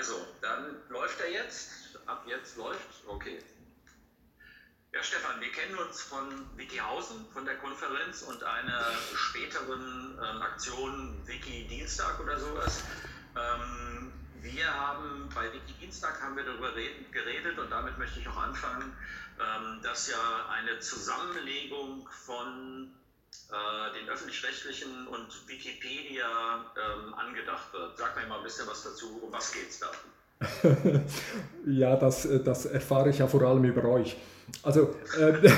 Also, dann läuft er jetzt. Ab jetzt läuft. Okay. Ja, Stefan, wir kennen uns von Wikihausen, von der Konferenz und einer späteren ähm, Aktion Wiki Dienstag oder sowas. Ähm, wir haben bei Wiki Dienstag haben wir darüber geredet und damit möchte ich auch anfangen, ähm, dass ja eine Zusammenlegung von äh, den öffentlich-rechtlichen und Wikipedia ähm, angedacht wird. Sag mir mal ein bisschen was dazu, um was geht es da? ja, das, das erfahre ich ja vor allem über euch. Also, äh,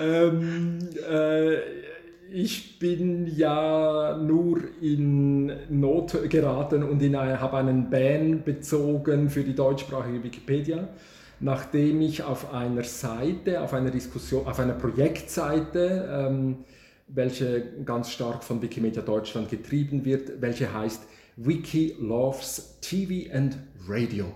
ähm, äh, ich bin ja nur in Not geraten und habe einen Ban bezogen für die deutschsprachige Wikipedia nachdem ich auf einer Seite, auf einer Diskussion, auf einer Projektseite, ähm, welche ganz stark von Wikimedia Deutschland getrieben wird, welche heißt Wiki Loves TV and Radio.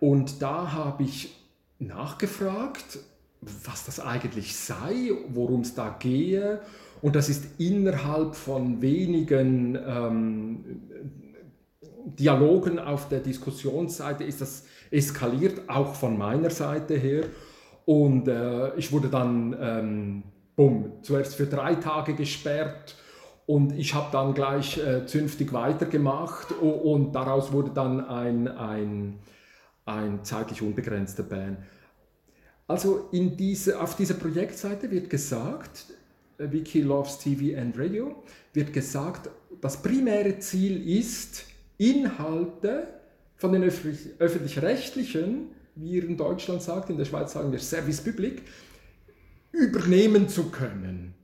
Und da habe ich nachgefragt, was das eigentlich sei, worum es da gehe. Und das ist innerhalb von wenigen ähm, Dialogen auf der Diskussionsseite ist das eskaliert, auch von meiner Seite her. Und äh, ich wurde dann, ähm, bumm, zuerst für drei Tage gesperrt und ich habe dann gleich äh, zünftig weitergemacht und daraus wurde dann ein, ein, ein zeitlich unbegrenzter Ban. Also in diese, auf dieser Projektseite wird gesagt, äh, Wiki Loves TV and Radio, wird gesagt, das primäre Ziel ist, Inhalte von den öffentlich-rechtlichen, wie ihr in Deutschland sagt, in der Schweiz sagen wir Service Public, übernehmen zu können.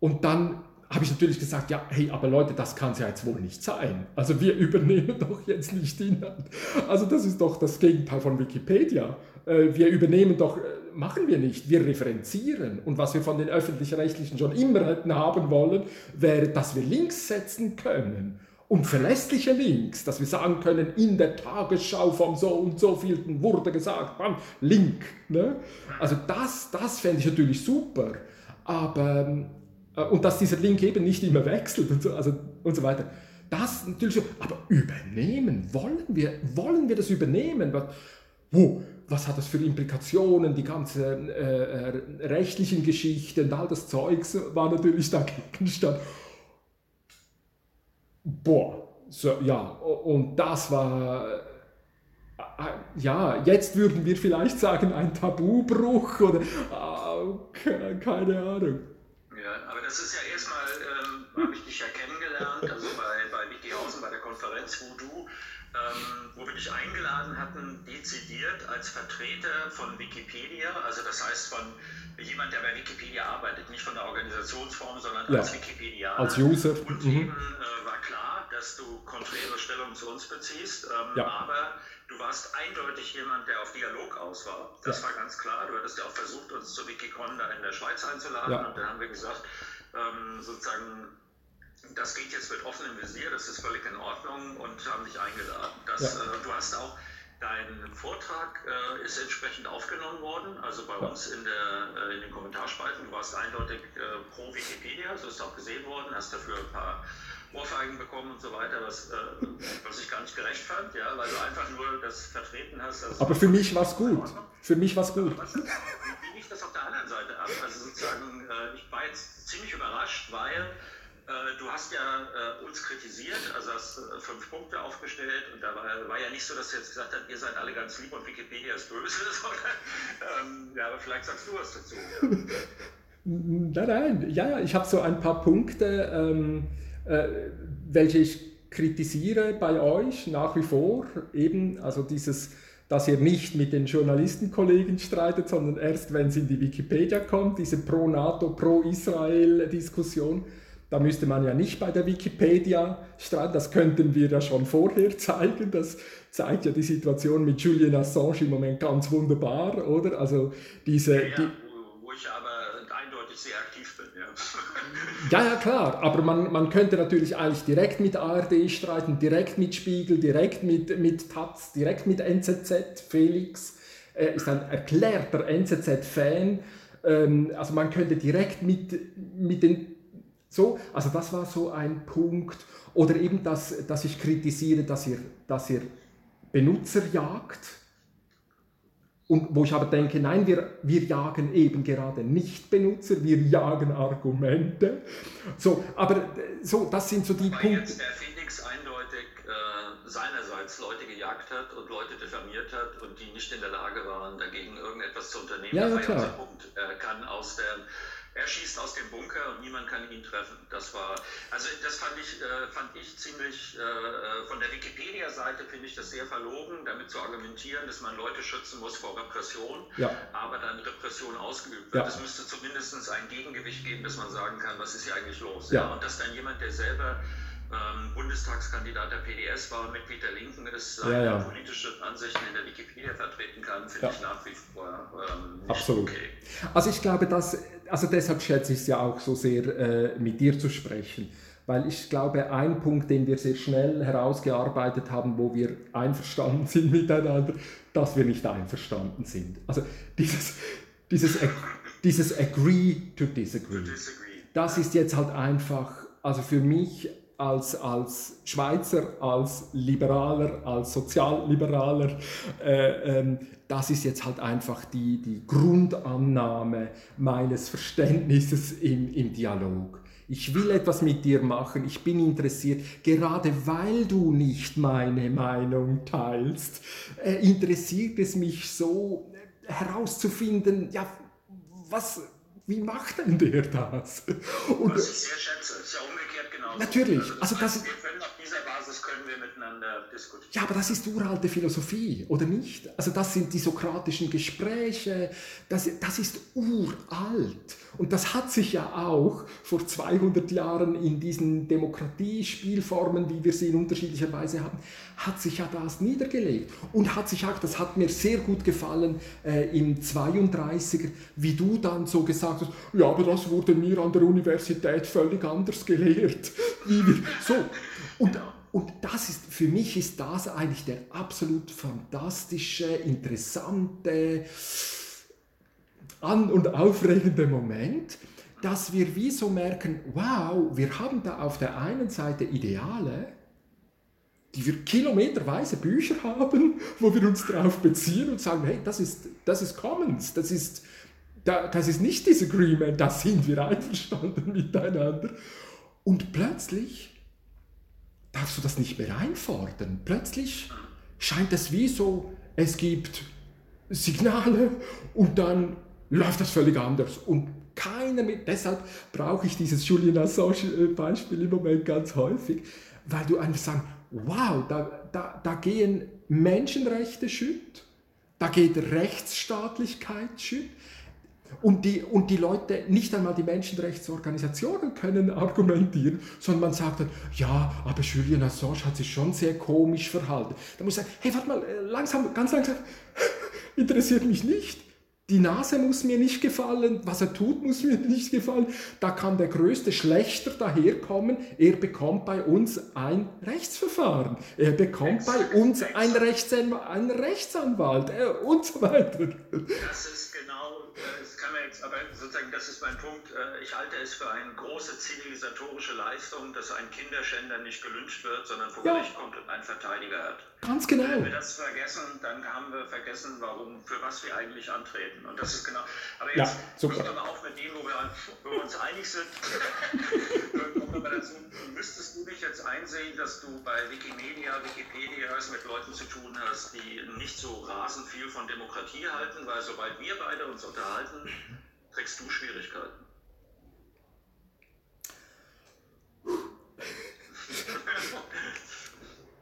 Und dann habe ich natürlich gesagt, ja, hey, aber Leute, das kann es ja jetzt wohl nicht sein. Also wir übernehmen doch jetzt nicht Inhalt. Also das ist doch das Gegenteil von Wikipedia. Äh, wir übernehmen doch, äh, machen wir nicht, wir referenzieren. Und was wir von den öffentlich-rechtlichen schon immer hätten haben wollen, wäre, dass wir Links setzen können und verlässliche Links, dass wir sagen können, in der Tagesschau vom so und so vielten wurde gesagt, bam, Link. Ne? Also das, das fände ich natürlich super, aber äh, und dass dieser Link eben nicht immer wechselt und so, also, und so weiter. Das natürlich so, aber übernehmen, wollen wir, wollen wir das übernehmen? Was, wo, was hat das für Implikationen, die ganzen äh, äh, rechtlichen Geschichten all das Zeugs war natürlich da Gegenstand. Boah, so, ja, und das war, äh, äh, ja, jetzt würden wir vielleicht sagen, ein Tabubruch oder äh, keine Ahnung. Ja, aber das ist ja erstmal, ähm, habe ich dich ja kennengelernt, also bei, bei Wikihausen, bei der Konferenz, wo du, ähm, wo wir dich eingeladen hatten, dezidiert als Vertreter von Wikipedia, also das heißt von jemand, der bei Wikipedia arbeitet, nicht von der Organisationsform, sondern ja, als Wikipedia. Als User. Und mhm. eben äh, war klar, dass du konträre Stellung zu uns beziehst, ähm, ja. aber du warst eindeutig jemand, der auf Dialog aus war. Das ja. war ganz klar. Du hattest ja auch versucht, uns zur Wikicon da in der Schweiz einzuladen und dann haben wir gesagt, ähm, sozusagen, das geht jetzt mit offenem Visier, das ist völlig in Ordnung und haben dich eingeladen. Das, äh, du hast auch Dein Vortrag äh, ist entsprechend aufgenommen worden, also bei uns in, der, äh, in den Kommentarspalten. Du warst eindeutig äh, pro Wikipedia, so ist auch gesehen worden, hast dafür ein paar Ohrfeigen bekommen und so weiter, was, äh, was ich gar nicht gerecht fand, ja, weil du einfach nur das vertreten hast. Also Aber für mich war es gut. Für mich war es gut. Was, wie lief das auf der anderen Seite ab? Also sozusagen, äh, ich war jetzt ziemlich überrascht, weil du hast ja äh, uns kritisiert, also hast äh, fünf Punkte aufgestellt und da war, war, ja nicht so, dass du jetzt gesagt hast, ihr seid alle ganz lieb und Wikipedia ist böse, sondern ähm, ja, aber vielleicht sagst du was dazu. nein, nein, ja, ja, ich habe so ein paar Punkte, ähm, äh, welche ich kritisiere bei euch nach wie vor, eben, also dieses dass ihr nicht mit den Journalistenkollegen streitet, sondern erst, wenn es in die Wikipedia kommt, diese Pro-NATO, Pro-Israel-Diskussion. Da müsste man ja nicht bei der Wikipedia streiten, das könnten wir ja schon vorher zeigen. Das zeigt ja die Situation mit Julian Assange im Moment ganz wunderbar, oder? Also diese. Ja, ja, die, wo ich aber eindeutig sehr aktiv bin, ja. Ja, ja, klar. Aber man, man könnte natürlich eigentlich direkt mit ARD streiten, direkt mit Spiegel, direkt mit, mit Taz, direkt mit NZZ. Felix äh, ist ein erklärter NZZ-Fan. Ähm, also man könnte direkt mit, mit den So, also das war so ein Punkt. Oder eben, dass, dass ich kritisiere, dass ihr, dass ihr Benutzer jagt. Und wo ich aber denke, nein, wir, wir jagen eben gerade nicht Benutzer, wir jagen Argumente. So, aber so, das sind so die Weil Punkte. Jetzt der Phoenix eindeutig äh, seinerseits Leute gejagt hat und Leute diffamiert hat und die nicht in der Lage waren, dagegen irgendetwas zu unternehmen. Ja, ja, klar. Punkt. Er kann aus der er schießt aus dem Bunker und niemand kann ihn treffen. Das war, also das fand ich, äh, fand ich ziemlich, äh, äh von der Wikipedia-Seite finde ich das sehr verlogen, damit zu argumentieren, dass man Leute schützen muss vor Repression, ja. aber dann Repression ausgeübt wird. Es ja. müsste zumindest ein Gegengewicht geben, dass man sagen kann, was ist hier eigentlich los. Ja. Und dass dann jemand, der selber ähm, Bundestagskandidat der PDS war, Mitglied der Linken ist, seine ja, ja. politische Ansichten in der Wikipedia vertreten kann, finde ja. ich nach wie vor ähm, nicht Absolut. okay. Also ich glaube, dass, also deshalb schätze ich es ja auch so sehr, äh, mit dir zu sprechen. Weil ich glaube, ein Punkt, den wir sehr schnell herausgearbeitet haben, wo wir einverstanden sind miteinander, dass wir nicht einverstanden sind. Also dieses, dieses, dieses Agree to disagree. To disagree. Das ist jetzt halt einfach, also für mich als, als Schweizer, als Liberaler, als Sozialliberaler, äh, ähm, das ist jetzt halt einfach die, die Grundannahme meines Verständnisses im, im Dialog. Ich will etwas mit dir machen, ich bin interessiert, gerade weil du nicht meine Meinung teilst, äh, interessiert es mich so herauszufinden, ja, was, wie macht denn der das? Und, was ich sehr schätze, ist ja Natürlich. Also das, wir können auf dieser Basis wir miteinander diskutieren. Ja, aber das ist uralte Philosophie, oder nicht? Also das sind die sokratischen Gespräche, das, das ist uralt. Und das hat sich ja auch vor 200 Jahren in diesen Demokratiespielformen, wie wir sie in unterschiedlicher Weise haben, hat sich ja das niedergelegt. Und hat sich auch, das hat mir sehr gut gefallen, äh, im 32er, wie du dann so gesagt hast, ja, aber das wurde mir an der Universität völlig anders gelehrt. So. Und, und das ist, für mich ist das eigentlich der absolut fantastische, interessante, an- und aufregende Moment, dass wir wie so merken, wow, wir haben da auf der einen Seite Ideale, die wir kilometerweise Bücher haben, wo wir uns darauf beziehen und sagen, hey, das ist, das ist Commons, das ist, das ist nicht Disagreement, da sind wir einverstanden miteinander. Und plötzlich darfst du das nicht mehr einfordern. Plötzlich scheint es wie so, es gibt Signale und dann läuft das völlig anders. Und keiner mit, deshalb brauche ich dieses Julian Assange-Beispiel im Moment ganz häufig, weil du einfach sagst, wow, da, da, da gehen Menschenrechte schütt, da geht Rechtsstaatlichkeit schütt, und die, und die Leute, nicht einmal die Menschenrechtsorganisationen können argumentieren, sondern man sagt dann, ja, aber Julian Assange hat sich schon sehr komisch verhalten. Da muss ich sagen, hey, warte mal, äh, langsam, ganz langsam, interessiert mich nicht. Die Nase muss mir nicht gefallen, was er tut, muss mir nicht gefallen. Da kann der größte Schlechter daherkommen. Er bekommt bei uns ein Rechtsverfahren. Er bekommt bei uns ein, Rechtsanwalt, einen Rechtsanwalt äh, und so weiter. Das ist genau, kann man jetzt, aber sozusagen, das ist mein Punkt. Äh, ich halte es für eine große zivilisatorische Leistung, dass ein Kinderschänder nicht gelünscht wird, sondern vor ja. Gericht kommt und einen Verteidiger hat. Ganz genau. Wenn wir das vergessen, dann haben wir vergessen, warum, für was wir eigentlich antreten. Und das ist genau. Aber jetzt ja, hören wir mal auf mit dem, wo wir, wo wir uns einig sind. Kommen wir dazu. Müsstest du dich jetzt einsehen, dass du bei Wikimedia, Wikipedia mit Leuten zu tun hast, die nicht so rasend viel von Demokratie halten, weil sobald wir beide uns unterhalten, kriegst du Schwierigkeiten.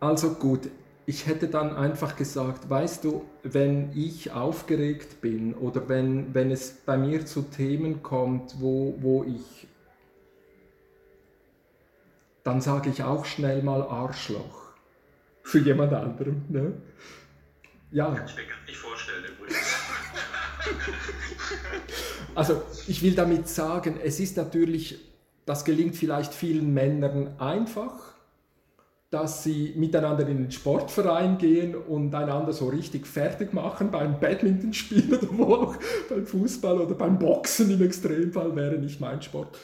Also gut, ich hätte dann einfach gesagt, weißt du, wenn ich aufgeregt bin oder wenn, wenn es bei mir zu Themen kommt, wo, wo ich, dann sage ich auch schnell mal Arschloch für jemand anderem. Ne? Ja. Kann ich mir gar nicht vorstellen übrigens. also ich will damit sagen, es ist natürlich, das gelingt vielleicht vielen Männern einfach dass sie miteinander in den Sportverein gehen und einander so richtig fertig machen beim Badmintonspiel oder wo auch, beim Fußball oder beim Boxen im Extremfall wäre nicht mein Sport.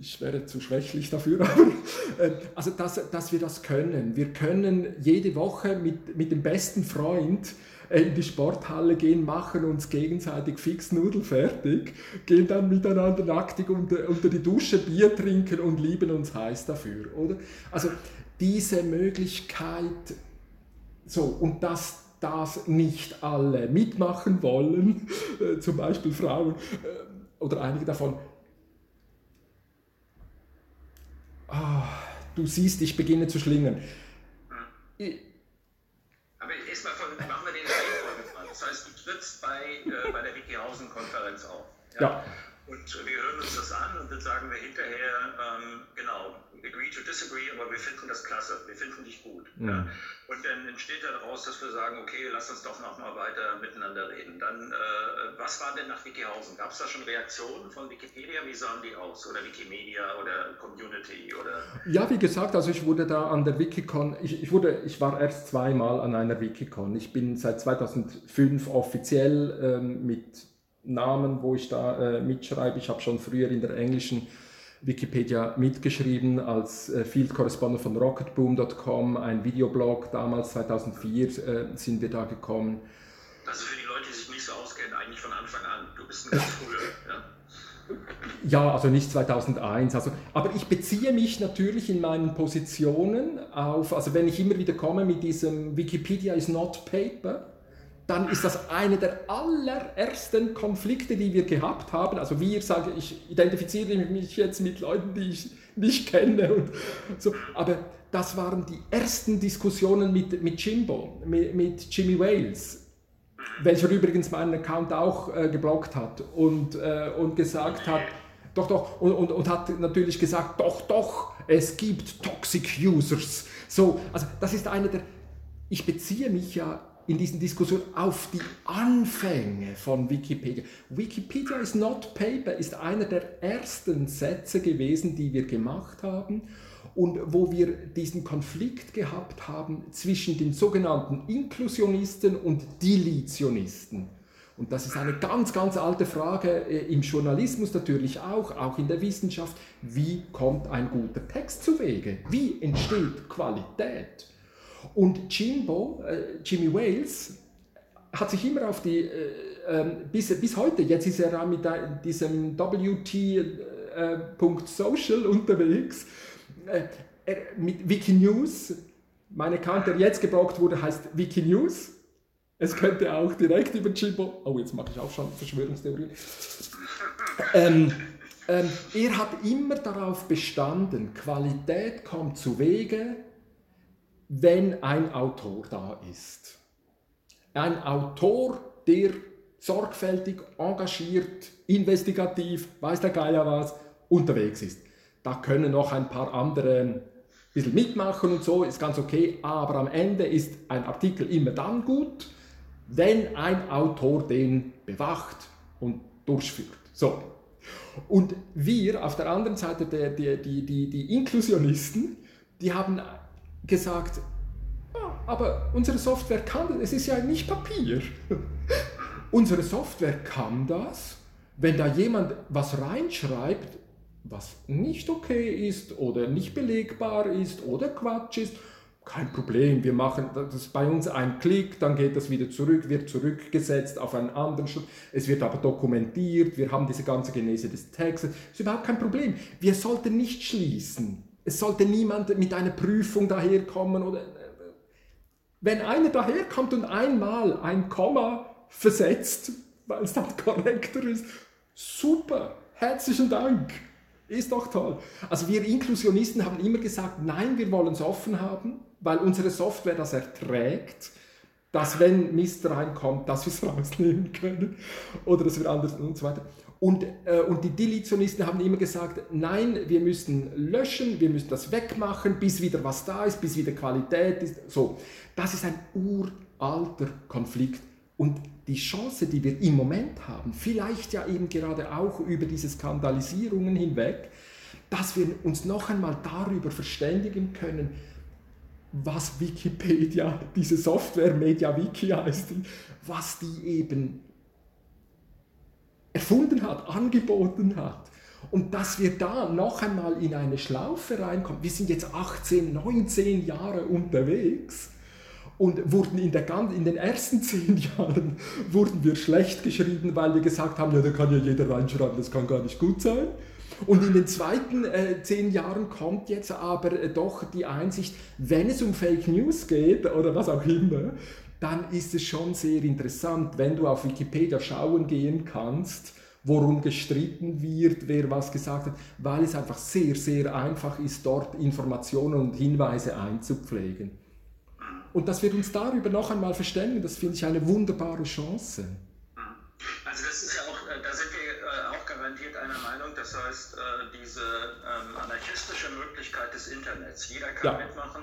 ich wäre zu schwächlich dafür, aber äh, also dass, dass wir das können. Wir können jede Woche mit, mit dem besten Freund äh, in die Sporthalle gehen, machen uns gegenseitig fix nudelfertig, gehen dann miteinander nacktig unter, unter die Dusche, Bier trinken und lieben uns heiß dafür, oder? Also diese Möglichkeit, so, und dass das nicht alle mitmachen wollen, äh, zum Beispiel Frauen äh, oder einige davon, oh, du siehst, ich beginne zu schlingern. Ich, Aber erstmal machen wir den Reihenfolge Das heißt, du trittst bei, äh, bei der Wikihausen-Konferenz auf. Ja? ja? Und wir hören uns das an und dann sagen wir hinterher, ähm, genau, agree to disagree, aber wir finden das klasse, wir finden dich gut. Mhm. Ja? Und dann entsteht daraus, dass wir sagen, okay, lass uns doch nochmal weiter miteinander reden. Dann, äh, was war denn nach Wikihausen? Gab es da schon Reaktionen von Wikipedia? Wie sahen die aus? Oder Wikimedia oder Community? Oder? Ja, wie gesagt, also ich wurde da an der Wikicon, ich, ich, wurde, ich war erst zweimal an einer Wikicon. Ich bin seit 2005 offiziell ähm, mit Namen, wo ich da äh, mitschreibe. Ich habe schon früher in der englischen Wikipedia mitgeschrieben als äh, Field Correspondent von rocketboom.com, ein Videoblog. Damals 2004 äh, sind wir da gekommen. Also für die Leute, die sich nicht so auskennen, eigentlich von Anfang an. Du bist ein ganz früher. Ja? Ja, also nicht 2001. Also, aber ich beziehe mich natürlich in meinen Positionen auf, also wenn ich immer wieder komme mit diesem Wikipedia is not paper, dann ist das einer der allerersten Konflikte, die wir gehabt haben. Also wir sagen, ich identifiziere mich jetzt mit Leuten, die ich nicht kenne. Und so. Aber das waren die ersten Diskussionen mit, mit Jimbo, mit, mit Jimmy Wales, welcher übrigens meinen Account auch äh, geblockt hat und, äh, und gesagt hat, doch, doch, und, und, und hat natürlich gesagt, doch, doch, es gibt Toxic Users. So, also das ist einer der, ich beziehe mich ja in diesen Diskussionen auf die Anfänge von Wikipedia. Wikipedia is not paper ist einer der ersten Sätze gewesen, die wir gemacht haben und wo wir diesen Konflikt gehabt haben zwischen den sogenannten Inklusionisten und Deletionisten. Und das ist eine ganz, ganz alte Frage äh, im Journalismus natürlich auch, auch in der Wissenschaft. Wie kommt ein guter Text zu Wege? Wie entsteht Qualität? Und Jimbo, äh, Jimmy Wales, hat sich immer auf die, äh, ähm, bis, bis heute, jetzt ist er mit diesem WT.social äh, unterwegs, äh, er, mit Wikinews, mein Account, der jetzt gebraucht wurde, heißt Wikinews. Es könnte auch direkt über Jimbo, oh jetzt mache ich auch schon Verschwörungstheorie. Ähm, ähm, er hat immer darauf bestanden, Qualität kommt zu Wege, wenn ein Autor da ist. Ein Autor, der sorgfältig, engagiert, investigativ, weiß der Geier was, unterwegs ist. Da können noch ein paar andere ein bisschen mitmachen und so, ist ganz okay, aber am Ende ist ein Artikel immer dann gut, wenn ein Autor den bewacht und durchführt. So. Und wir auf der anderen Seite, die, die, die, die Inklusionisten, die haben gesagt, ah, aber unsere Software kann das, es ist ja nicht Papier. unsere Software kann das, wenn da jemand was reinschreibt, was nicht okay ist oder nicht belegbar ist oder Quatsch ist, kein Problem, wir machen das bei uns ein Klick, dann geht das wieder zurück, wird zurückgesetzt auf einen anderen Schritt. Es wird aber dokumentiert, wir haben diese ganze Genese des Textes. Ist überhaupt kein Problem. Wir sollten nicht schließen. Es sollte niemand mit einer Prüfung daherkommen oder wenn einer daherkommt und einmal ein Komma versetzt, weil es dann korrekter ist, super, herzlichen Dank, ist doch toll. Also wir Inklusionisten haben immer gesagt, nein, wir wollen es offen haben, weil unsere Software das erträgt, dass wenn Mist reinkommt, dass wir es rausnehmen können oder dass wir anders und so weiter. Und, äh, und die Deletionisten haben immer gesagt, nein, wir müssen löschen, wir müssen das wegmachen, bis wieder was da ist, bis wieder Qualität ist. So, das ist ein uralter Konflikt. Und die Chance, die wir im Moment haben, vielleicht ja eben gerade auch über diese Skandalisierungen hinweg, dass wir uns noch einmal darüber verständigen können, was Wikipedia, diese Software MediaWiki heißt, was die eben erfunden hat, angeboten hat Und dass wir da noch einmal in eine Schlaufe reinkommen, wir sind jetzt 18, 19 Jahre unterwegs und wurden in, der, in den ersten zehn Jahren wurden wir schlecht geschrieben, weil wir gesagt haben, ja, da kann ja jeder reinschreiben, das kann gar nicht gut sein. Und in den zweiten äh, zehn Jahren kommt jetzt aber äh, doch die Einsicht, wenn es um Fake News geht oder was auch immer, dann ist es schon sehr interessant, wenn du auf Wikipedia schauen gehen kannst, worum gestritten wird, wer was gesagt hat, weil es einfach sehr, sehr einfach ist, dort Informationen und Hinweise einzupflegen. Und dass wir uns darüber noch einmal verständigen, das finde ich eine wunderbare Chance. Also das ist ja auch, äh, da sind wir äh, auch garantiert einer Meinung, das heißt, äh, diese ähm, anarchistische Möglichkeit des Internets, jeder kann ja. mitmachen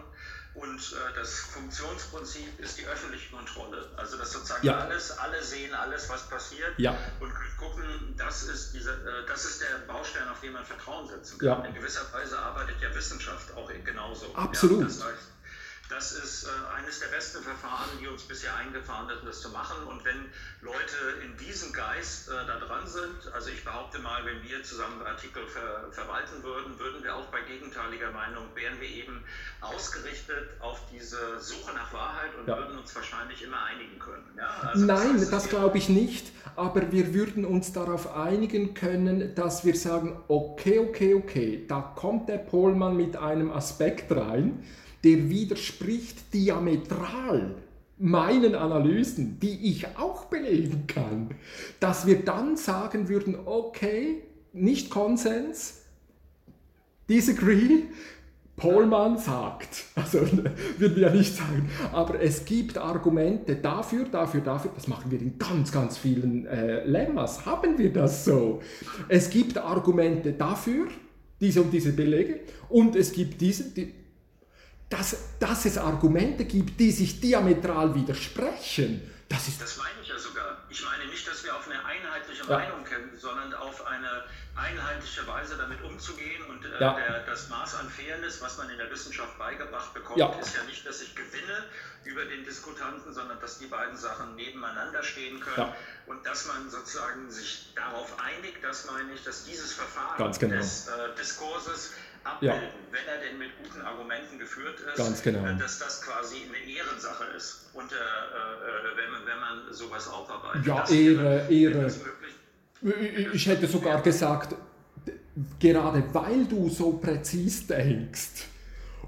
und das Funktionsprinzip ist die öffentliche Kontrolle. Also dass sozusagen ja. alles, alle sehen alles, was passiert ja. und gucken, das ist, diese, das ist der Baustein, auf den man Vertrauen setzen kann. In gewisser Weise arbeitet ja Wissenschaft auch genauso. Absolut. das heißt, das ist äh, eines der besten Verfahren, die uns bisher eingefahren sind, das zu machen. Und wenn Leute in diesem Geist äh, da dran sind, also ich behaupte mal, wenn wir zusammen Artikel ver verwalten würden, würden wir auch bei gegenteiliger Meinung, wären wir eben ausgerichtet auf diese Suche nach Wahrheit und ja. würden uns wahrscheinlich immer einigen können. Ja, also Nein, das, heißt, das glaube ich nicht, aber wir würden uns darauf einigen können, dass wir sagen, okay, okay, okay, da kommt der Pohlmann mit einem Aspekt rein, der widerspricht diametral meinen Analysen, die ich auch belegen kann, dass wir dann sagen würden, okay, nicht Konsens, disagree, Pohlmann sagt, also würden wir ja nicht sagen, aber es gibt Argumente dafür, dafür, dafür, das machen wir in ganz, ganz vielen äh, Lemmas, haben wir das so. Es gibt Argumente dafür, diese und diese Belege, und es gibt diese, die, dass, dass es Argumente gibt, die sich diametral widersprechen. Das, ist das meine ich ja sogar. Ich meine nicht, dass wir auf eine einheitliche ja. Meinung kämpfen, sondern auf eine einheitliche Weise damit umzugehen. Und äh, ja. der, das Maß an Fairness, was man in der Wissenschaft beigebracht bekommt, ja. ist ja nicht, dass ich gewinne über den Diskutanten, sondern dass die beiden Sachen nebeneinander stehen können. Und dass man sozusagen sich darauf einigt, das meine ich, dass dieses Verfahren genau. des äh, Diskurses abbilden, ja. wenn er denn mit guten Argumenten geführt ist, Ganz genau. Äh, dass das quasi eine Ehrensache ist, und, äh, äh, wenn, man, wenn man sowas aufarbeitet. Ja, Ehre, Ehre. Ich hätte sogar gesagt, gerade weil du so präzis denkst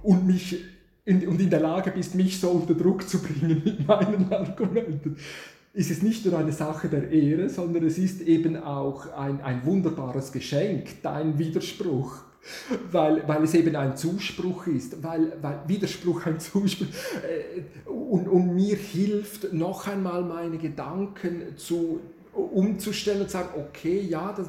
und mich in, und in der Lage bist, mich so unter Druck zu bringen mit meinen Argumenten, ist es nicht nur eine Sache der Ehre, sondern es ist eben auch ein, ein wunderbares Geschenk, dein Widerspruch weil, weil es eben ein Zuspruch ist, weil, weil Widerspruch ein Zuspruch äh, und, und mir hilft noch einmal meine Gedanken zu, umzustellen und zu sagen, okay, ja, das,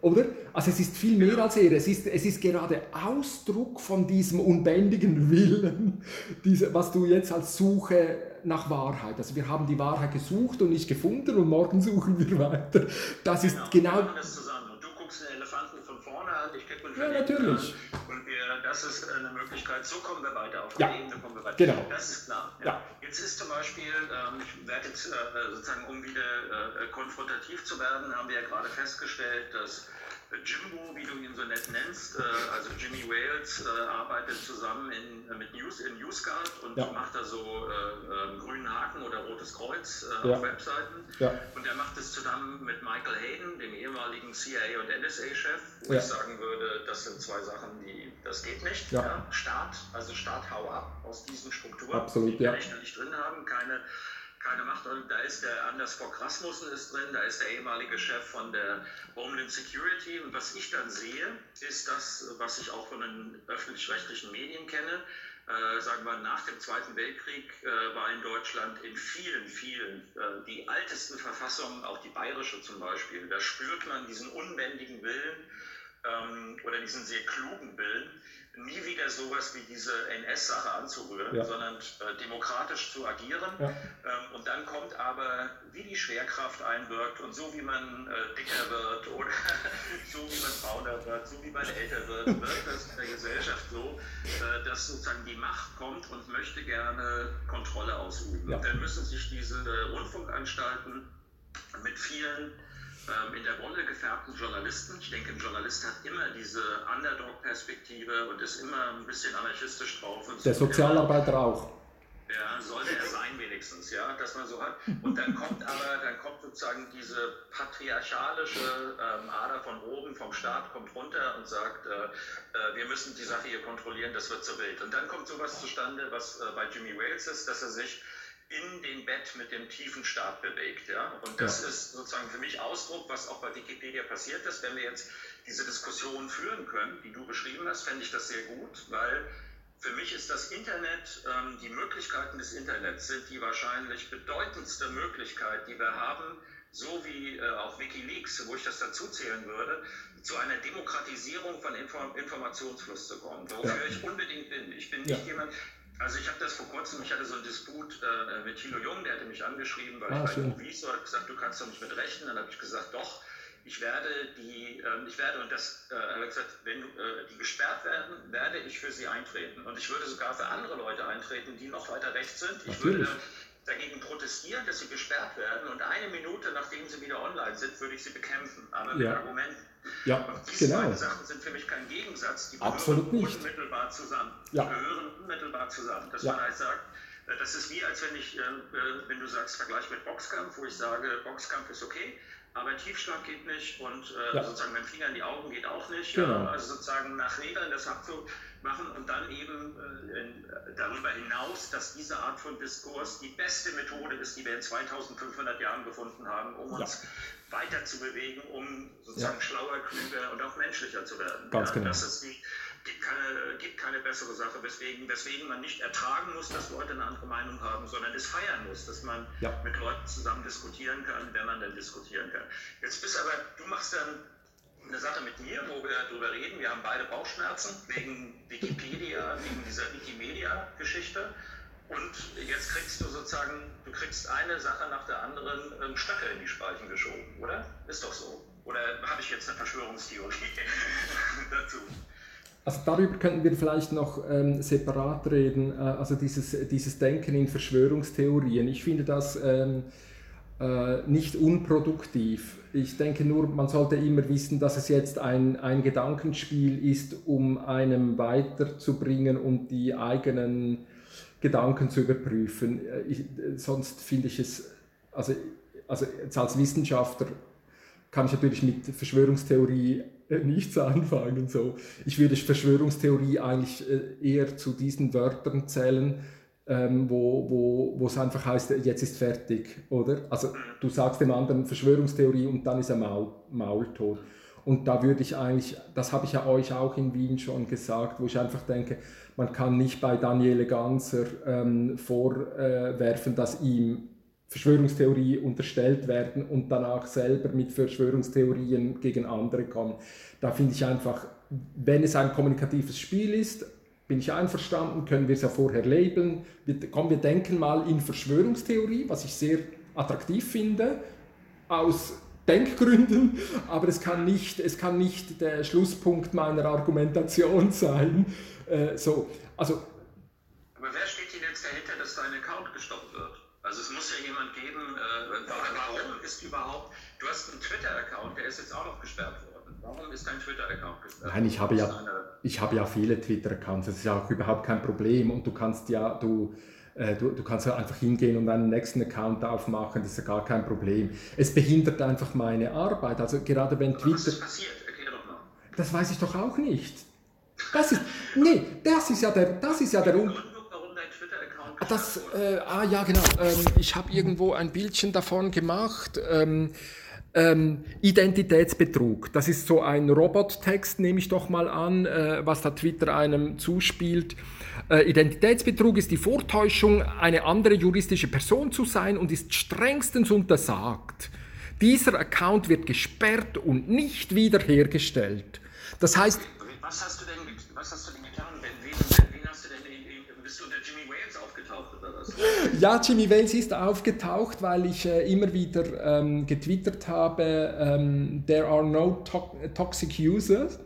oder? Also es ist viel mehr als Ehre, es ist, es ist gerade Ausdruck von diesem unbändigen Willen, diese, was du jetzt als Suche nach Wahrheit, also wir haben die Wahrheit gesucht und nicht gefunden und morgen suchen wir weiter. Das ist genau... genau ja, natürlich. Und wir, das ist eine Möglichkeit, so kommen wir weiter, auf ja. der Ebene kommen wir weiter. Genau. Das ist klar. Ja. ja. Jetzt ist zum Beispiel, ähm, ich werde jetzt äh, sozusagen, um wieder äh, konfrontativ zu werden, haben wir ja gerade festgestellt, dass Jimbo, wie du ihn so nett nennst, äh, also Jimmy Wales, äh, arbeitet zusammen in, äh, mit News, in NewsGuard und ja. macht da so äh, grünen Haken oder rotes Kreuz äh, ja. auf Webseiten. Ja. Und er macht es zusammen mit Michael Hayden, dem ehemaligen CIA und NSA-Chef, wo ich sagen würde, das sind zwei Sachen, die, das geht nicht. Staat, also Staat, hau ab aus diesen Strukturen, Absolut, die wir nicht drin haben, keine keine Macht. Und da ist der Anders Fogh Rasmussen ist drin, da ist der ehemalige Chef von der Homeland Security. Und was ich dann sehe, ist das, was ich auch von den öffentlich-rechtlichen Medien kenne. Äh, sagen wir, nach dem Zweiten Weltkrieg äh, war in Deutschland in vielen, vielen, äh, die ältesten Verfassungen, auch die bayerische zum Beispiel, da spürt man diesen unbändigen Willen ähm, oder diesen sehr klugen Willen, nie wieder sowas wie diese NS-Sache anzurühren, ja. sondern äh, demokratisch zu agieren. Ja. Ähm, und dann kommt aber, wie die Schwerkraft einwirkt und so wie man äh, dicker wird oder so wie man brauner wird, so wie man älter wird, wird das in der Gesellschaft so, äh, dass sozusagen die Macht kommt und möchte gerne Kontrolle ausüben. Ja. Und dann müssen sich diese Rundfunkanstalten mit vielen ähm, in der Wolle gefärbten Journalisten. Ich denke, ein Journalist hat immer diese Underdog-Perspektive und ist immer ein bisschen anarchistisch drauf. der Sozialarbeiter immer, auch. Ja, sollte er sein wenigstens, ja, dass man so hat. Und dann kommt aber, dann kommt sozusagen diese patriarchalische ähm, Ader von oben, vom Staat, kommt runter und sagt, äh, äh, wir müssen die Sache hier kontrollieren, das wird so wild. Und dann kommt sowas zustande, was äh, bei Jimmy Wales ist, dass er sich in den Bett mit dem tiefen Stab bewegt. Ja? Und das ja. ist sozusagen für mich Ausdruck, was auch bei Wikipedia passiert ist. Wenn wir jetzt diese Diskussion führen können, die du beschrieben hast, fände ich das sehr gut, weil für mich ist das Internet, ähm, die Möglichkeiten des Internets sind die wahrscheinlich bedeutendste Möglichkeit, die wir haben, so wie äh, auch Wikileaks, wo ich das dazu zählen würde, zu einer Demokratisierung von Inform Informationsfluss zu kommen, wofür ja. ich unbedingt bin. Ich bin nicht ja. jemand, also ich habe das vor kurzem, ich hatte so einen Disput äh, mit Thilo Jung, der hatte mich angeschrieben, weil ah, ich bei Moviso hat gesagt, du kannst doch nicht mit rechnen. Dann habe ich gesagt, doch, ich werde die, äh, ich werde, und das äh, habe gesagt, wenn äh, die gesperrt werden, werde ich für sie eintreten. Und ich würde sogar für andere Leute eintreten, die noch weiter rechts sind. Ich Natürlich. würde dagegen protestieren, dass sie gesperrt werden. Und eine Minute, nachdem sie wieder online sind, würde ich sie bekämpfen. Aber mit Argumenten. Ja, und diese genau. beiden Sachen sind für mich kein Gegensatz. Die Absolut gehören nicht. unmittelbar zusammen. Ja. Die gehören unmittelbar zusammen. Dass ja. man halt sagt, äh, das ist wie, als wenn ich, äh, wenn du sagst, Vergleich mit Boxkampf, wo ich sage, Boxkampf ist okay, aber Tiefschlag geht nicht und äh, ja. sozusagen mit dem Finger in die Augen geht auch nicht. Genau. Ja, also sozusagen nach Regeln das abzumachen und dann eben äh, in, darüber hinaus, dass diese Art von Diskurs die beste Methode ist, die wir in 2500 Jahren gefunden haben, um ja. uns weiter zu bewegen, um sozusagen schlauer, klüger und auch menschlicher zu werden. Ganz genau. Das ist die, gibt keine, gibt keine bessere Sache, weswegen, weswegen man nicht ertragen muss, dass Leute eine andere Meinung haben, sondern es feiern muss, dass man ja. mit Leuten zusammen diskutieren kann, wenn man dann diskutieren kann. Jetzt bist aber, du machst dann eine Sache mit mir, wo wir darüber reden. Wir haben beide Bauchschmerzen wegen Wikipedia, wegen dieser Wikimedia-Geschichte. Und jetzt kriegst du sozusagen, du kriegst eine Sache nach der anderen ähm, Stöcke in die Speichen geschoben, oder? Ist doch so. Oder habe ich jetzt eine Verschwörungstheorie dazu? Also darüber könnten wir vielleicht noch ähm, separat reden, äh, also dieses, dieses Denken in Verschwörungstheorien. Ich finde das ähm, äh, nicht unproduktiv. Ich denke nur, man sollte immer wissen, dass es jetzt ein, ein Gedankenspiel ist, um einem weiterzubringen und die eigenen Gedanken zu überprüfen. Äh, ich, sonst finde ich es, also, also als Wissenschaftler kann ich natürlich mit Verschwörungstheorie äh, nichts anfangen. So. Ich würde Verschwörungstheorie eigentlich äh, eher zu diesen Wörtern zählen, ähm, wo, wo, wo es einfach heißt, jetzt ist fertig, oder? Also du sagst dem anderen Verschwörungstheorie und dann ist er Maul, maultot. Und da würde ich eigentlich, das habe ich ja euch auch in Wien schon gesagt, wo ich einfach denke, man kann nicht bei Daniele Ganser ähm, vorwerfen, dass ihm Verschwörungstheorie unterstellt werden und danach selber mit Verschwörungstheorien gegen andere kommen. Da finde ich einfach, wenn es ein kommunikatives Spiel ist, bin ich einverstanden, können wir es ja vorher labeln. Wir, komm, wir denken mal in Verschwörungstheorie, was ich sehr attraktiv finde, aus Denkgründen, aber es kann nicht, es kann nicht der Schlusspunkt meiner Argumentation sein. Äh, so, also, aber wer steht denn jetzt dahinter, dass dein Account gestoppt wird? Also es muss ja jemand geben, äh, warum ist überhaupt, du hast einen Twitter-Account, der ist jetzt auch noch gesperrt worden. Warum ist dein Twitter-Account gesperrt? Nein, ich habe ja, ich habe ja viele Twitter-Accounts, das ist ja auch überhaupt kein Problem und du kannst ja, du, äh, Du, du, kannst ja einfach hingehen und einen nächsten Account aufmachen, das ist ja gar kein Problem. Es behindert einfach meine Arbeit. Also gerade wenn Twitter. Was ist passiert? Erklär doch mal. Das weiß ich doch auch nicht. Das ist, nee, das ist ja der, das ist ja der, das, äh, ah ja, genau. Ähm, ich habe irgendwo ein Bildchen davon gemacht. Ähm, ähm, Identitätsbetrug. Das ist so ein Robottext, nehme ich doch mal an, äh, was da Twitter einem zuspielt. Äh, Identitätsbetrug ist die Vortäuschung, eine andere juristische Person zu sein und ist strengstens untersagt. Dieser Account wird gesperrt und nicht wiederhergestellt. Das heißt. Was hast du denn, was hast du Ja, Jimmy Wales ist aufgetaucht, weil ich äh, immer wieder ähm, getwittert habe, ähm, there are no to toxic users.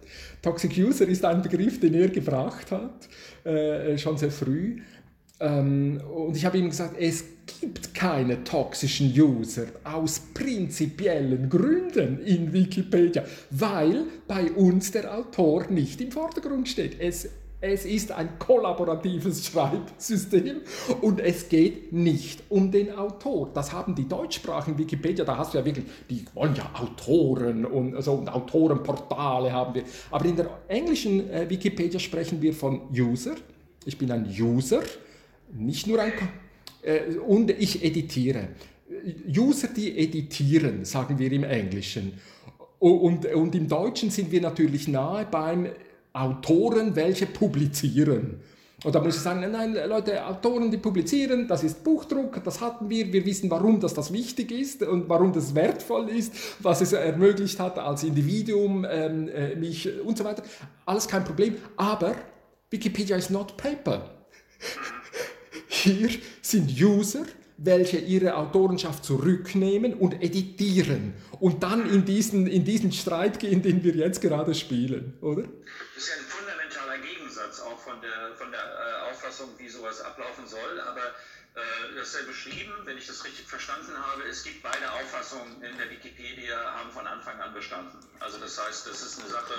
Toxic User ist ein Begriff, den er gebracht hat, äh, schon sehr früh. ähm, und ich habe ihm gesagt, es gibt keine toxischen User aus prinzipiellen Gründen in Wikipedia, weil bei uns der Autor nicht im Vordergrund steht. Es, es ist ein kollaboratives Schreibsystem und es geht nicht um den Autor. Das haben die deutschsprachigen Wikipedia, da hast du ja wirklich, die wollen ja Autoren und, also, Autorenportale haben wir. Aber in der englischen äh, Wikipedia sprechen wir von User. Ich bin ein User nicht nur ein... Äh, und ich editiere. User, die editieren, sagen wir im Englischen. Und, und im Deutschen sind wir natürlich nahe beim Autoren, welche publizieren. Und da muss ich sagen, nein, Leute, Autoren, die publizieren, das ist Buchdruck, das hatten wir, wir wissen, warum das, das wichtig ist und warum das wertvoll ist, was es ermöglicht hat als Individuum, ähm, äh, mich und so weiter. Alles kein Problem, aber Wikipedia ist not paper. Hier sind User, welche ihre Autorenschaft zurücknehmen und editieren und dann in diesen, in diesen Streit gehen, den wir jetzt gerade spielen, oder? Das ist ja ein fundamentaler Gegensatz auch von der, von der äh, Auffassung, wie sowas ablaufen soll, aber äh, das ist ja beschrieben, wenn ich das richtig verstanden habe, es gibt beide Auffassungen in der Wikipedia, haben von Anfang an bestanden. Also das heißt, das ist eine Sache,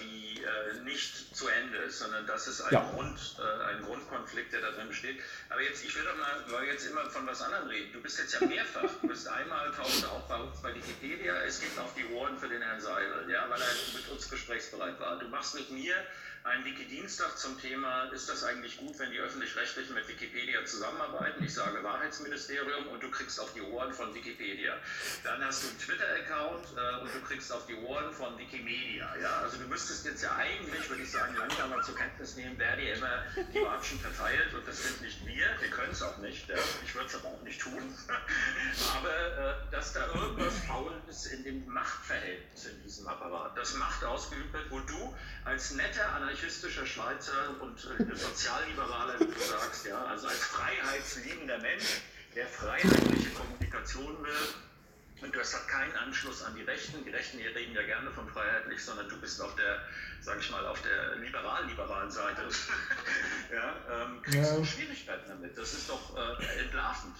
die äh, nicht zu Ende ist, sondern das ist ein, ja. Grund, äh, ein Grundkonflikt, der da drin besteht. Aber jetzt, ich will doch mal, weil jetzt immer von was anderem reden. Du bist jetzt ja mehrfach. Du bist einmal taucht auch bei uns bei Wikipedia. Es gibt auch die Ohren für den Herrn Seidel, ja, weil er mit uns gesprächsbereit war. Du machst mit mir einen Wiki-Dienstag zum Thema, ist das eigentlich gut, wenn die Öffentlich-Rechtlichen mit Wikipedia zusammenarbeiten? Ich sage Wahrheitsministerium und du kriegst auf die Ohren von Wikipedia. Dann hast du einen Twitter-Account äh, und du kriegst auf die Ohren von Wikimedia. Ja? Also du müsstest jetzt ja eigentlich, würde ich sagen, langsam mal zur Kenntnis nehmen, wer dir immer die Watschen verteilt und das sind nicht wir, wir können es auch nicht, ja? ich würde es aber auch nicht tun. aber äh, dass da irgendwas faul ist in dem Machtverhältnis in diesem Apparat, dass Macht ausgeübt wird, wo du als netter anarchistischer Schweizer und äh, Sozialliberaler, wie du sagst, ja, also als freiheitsliebender Mensch, der freiheitliche Kommunikation will. Und das hat keinen Anschluss an die Rechten. Die Rechten hier reden ja gerne von freiheitlich, sondern du bist auf der, sag ich mal, auf der liberal-liberalen Seite. ja, ähm, kriegst ja. du Schwierigkeiten damit. Das ist doch äh, entlarvend.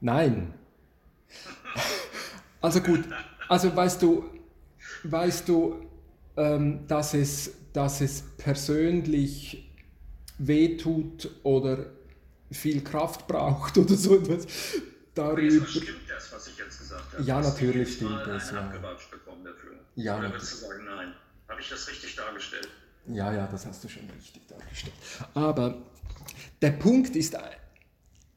Nein. Also gut, also weißt du, weißt du, ähm, dass es dass es persönlich wehtut oder viel Kraft braucht oder so etwas. Darüber. Stimmt das, was ich jetzt gesagt habe? Ja, natürlich stimmt das. Ja. Ja, oder würdest du sagen, nein? Habe ich das richtig dargestellt? Ja, ja, das hast du schon richtig dargestellt. Aber der Punkt ist,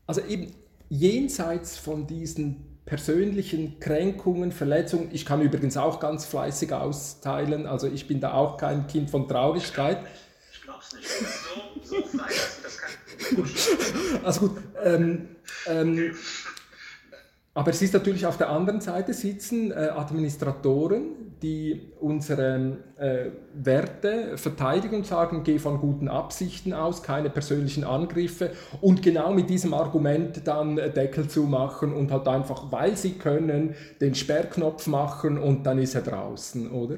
also eben jenseits von diesen persönlichen Kränkungen, Verletzungen. Ich kann übrigens auch ganz fleißig austeilen, also ich bin da auch kein Kind von Traurigkeit. Ich glaub's nicht. So, so fleißig, das kann Also gut, ähm, ähm, aber es ist natürlich auf der anderen Seite sitzen äh, Administratoren, die unsere äh, Werte verteidigen und sagen, geh von guten Absichten aus, keine persönlichen Angriffe und genau mit diesem Argument dann Deckel zu machen und halt einfach, weil sie können, den Sperrknopf machen und dann ist er draußen, oder?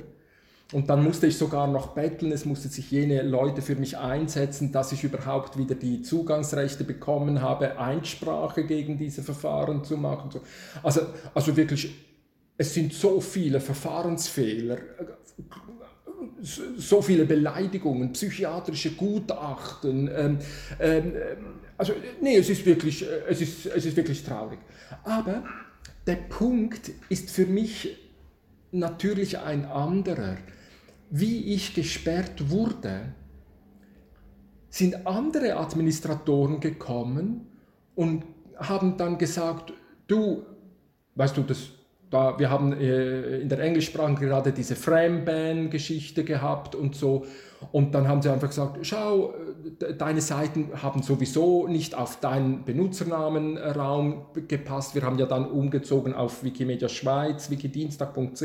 Und dann musste ich sogar noch betteln, es mussten sich jene Leute für mich einsetzen, dass ich überhaupt wieder die Zugangsrechte bekommen habe, Einsprache gegen diese Verfahren zu machen. Also, also wirklich, es sind so viele Verfahrensfehler, so viele Beleidigungen, psychiatrische Gutachten. Ähm, ähm, also, nee, es ist, wirklich, es, ist, es ist wirklich traurig. Aber der Punkt ist für mich natürlich ein anderer wie ich gesperrt wurde, sind andere Administratoren gekommen und haben dann gesagt, du, weißt du, das, da, wir haben äh, in der Englischsprache gerade diese Frame-Ban-Geschichte gehabt und so. Und dann haben sie einfach gesagt, schau, deine Seiten haben sowieso nicht auf deinen Benutzernamenraum gepasst. Wir haben ja dann umgezogen auf Wikimedia Schweiz, wikidienstag.ch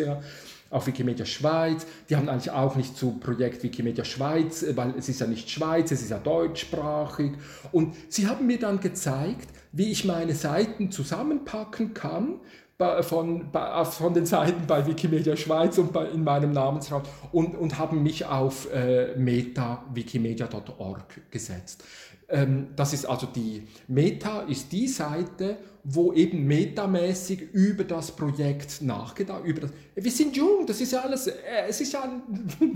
auf Wikimedia Schweiz. Die haben eigentlich auch nicht zu Projekt Wikimedia Schweiz, weil es ist ja nicht Schweiz, es ist ja deutschsprachig. Und sie haben mir dann gezeigt, wie ich meine Seiten zusammenpacken kann von, von den Seiten bei Wikimedia Schweiz und bei, in meinem Namensraum und, und haben mich auf äh, meta-wikimedia.org gesetzt. Ähm, das ist also die Meta, ist die Seite, wo eben metamäßig über das Projekt nachgedacht über das, Wir sind jung, das ist ja alles, äh, es ist ja,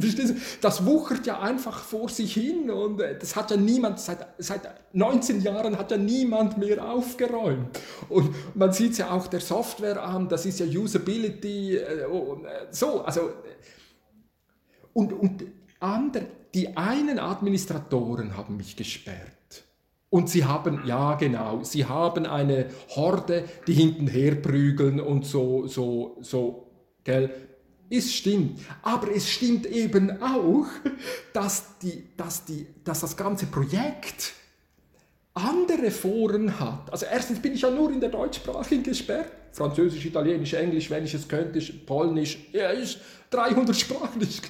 das wuchert ja einfach vor sich hin und äh, das hat ja niemand, seit, seit 19 Jahren hat ja niemand mehr aufgeräumt. Und man sieht es ja auch der Software an, das ist ja Usability, äh, so, also, und, und andere, die einen Administratoren haben mich gesperrt. Und sie haben, ja genau, sie haben eine Horde, die hintenher prügeln und so, so, so, gell. Es stimmt. Aber es stimmt eben auch, dass, die, dass, die, dass das ganze Projekt andere Foren hat. Also erstens bin ich ja nur in der deutschsprachigen gesperrt. Französisch, Italienisch, Englisch, wenn ich es könnte, Polnisch, ja, ist 300 sprachlich.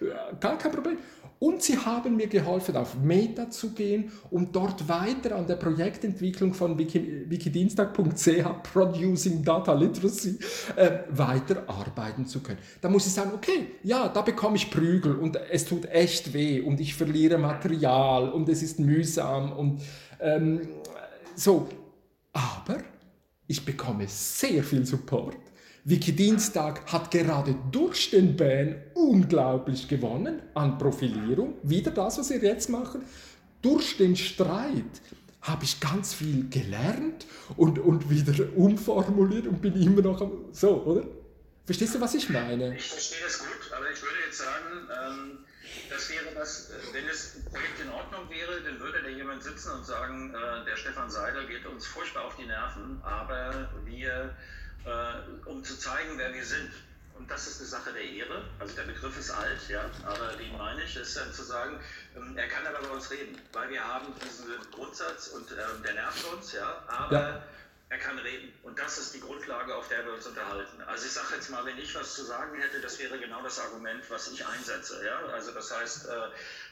Ja, gar kein Problem. Und sie haben mir geholfen, auf Meta zu gehen, um dort weiter an der Projektentwicklung von wikidienstag.ch, Producing Data Literacy, äh, weiterarbeiten zu können. Da muss ich sagen, okay, ja, da bekomme ich Prügel und es tut echt weh und ich verliere Material und es ist mühsam und ähm, so. Aber ich bekomme sehr viel Support Wikidienstag hat gerade durch den Ban unglaublich gewonnen an Profilierung. Wieder das, was wir jetzt machen. Durch den Streit habe ich ganz viel gelernt und, und wieder umformuliert und bin immer noch so, oder? Verstehst du, was ich meine? Ich verstehe das gut, aber ich würde jetzt sagen, ähm, das wäre das, äh, wenn das Projekt in Ordnung wäre, dann würde da jemand sitzen und sagen, äh, der Stefan Seiler geht uns furchtbar auf die Nerven, aber wir äh, um zu zeigen, wer wir sind. Und das ist eine Sache der Ehre. Also der Begriff ist alt, ja, aber den meine ich, ist dann zu sagen, ähm, er kann aber bei uns reden, weil wir haben diesen Grundsatz und äh, der nervt uns, ja, aber ja. er kann reden. Und das ist die Grundlage, auf der wir uns unterhalten. Also ich sage jetzt mal, wenn ich was zu sagen hätte, das wäre genau das Argument, was ich einsetze, ja. Also das heißt, äh,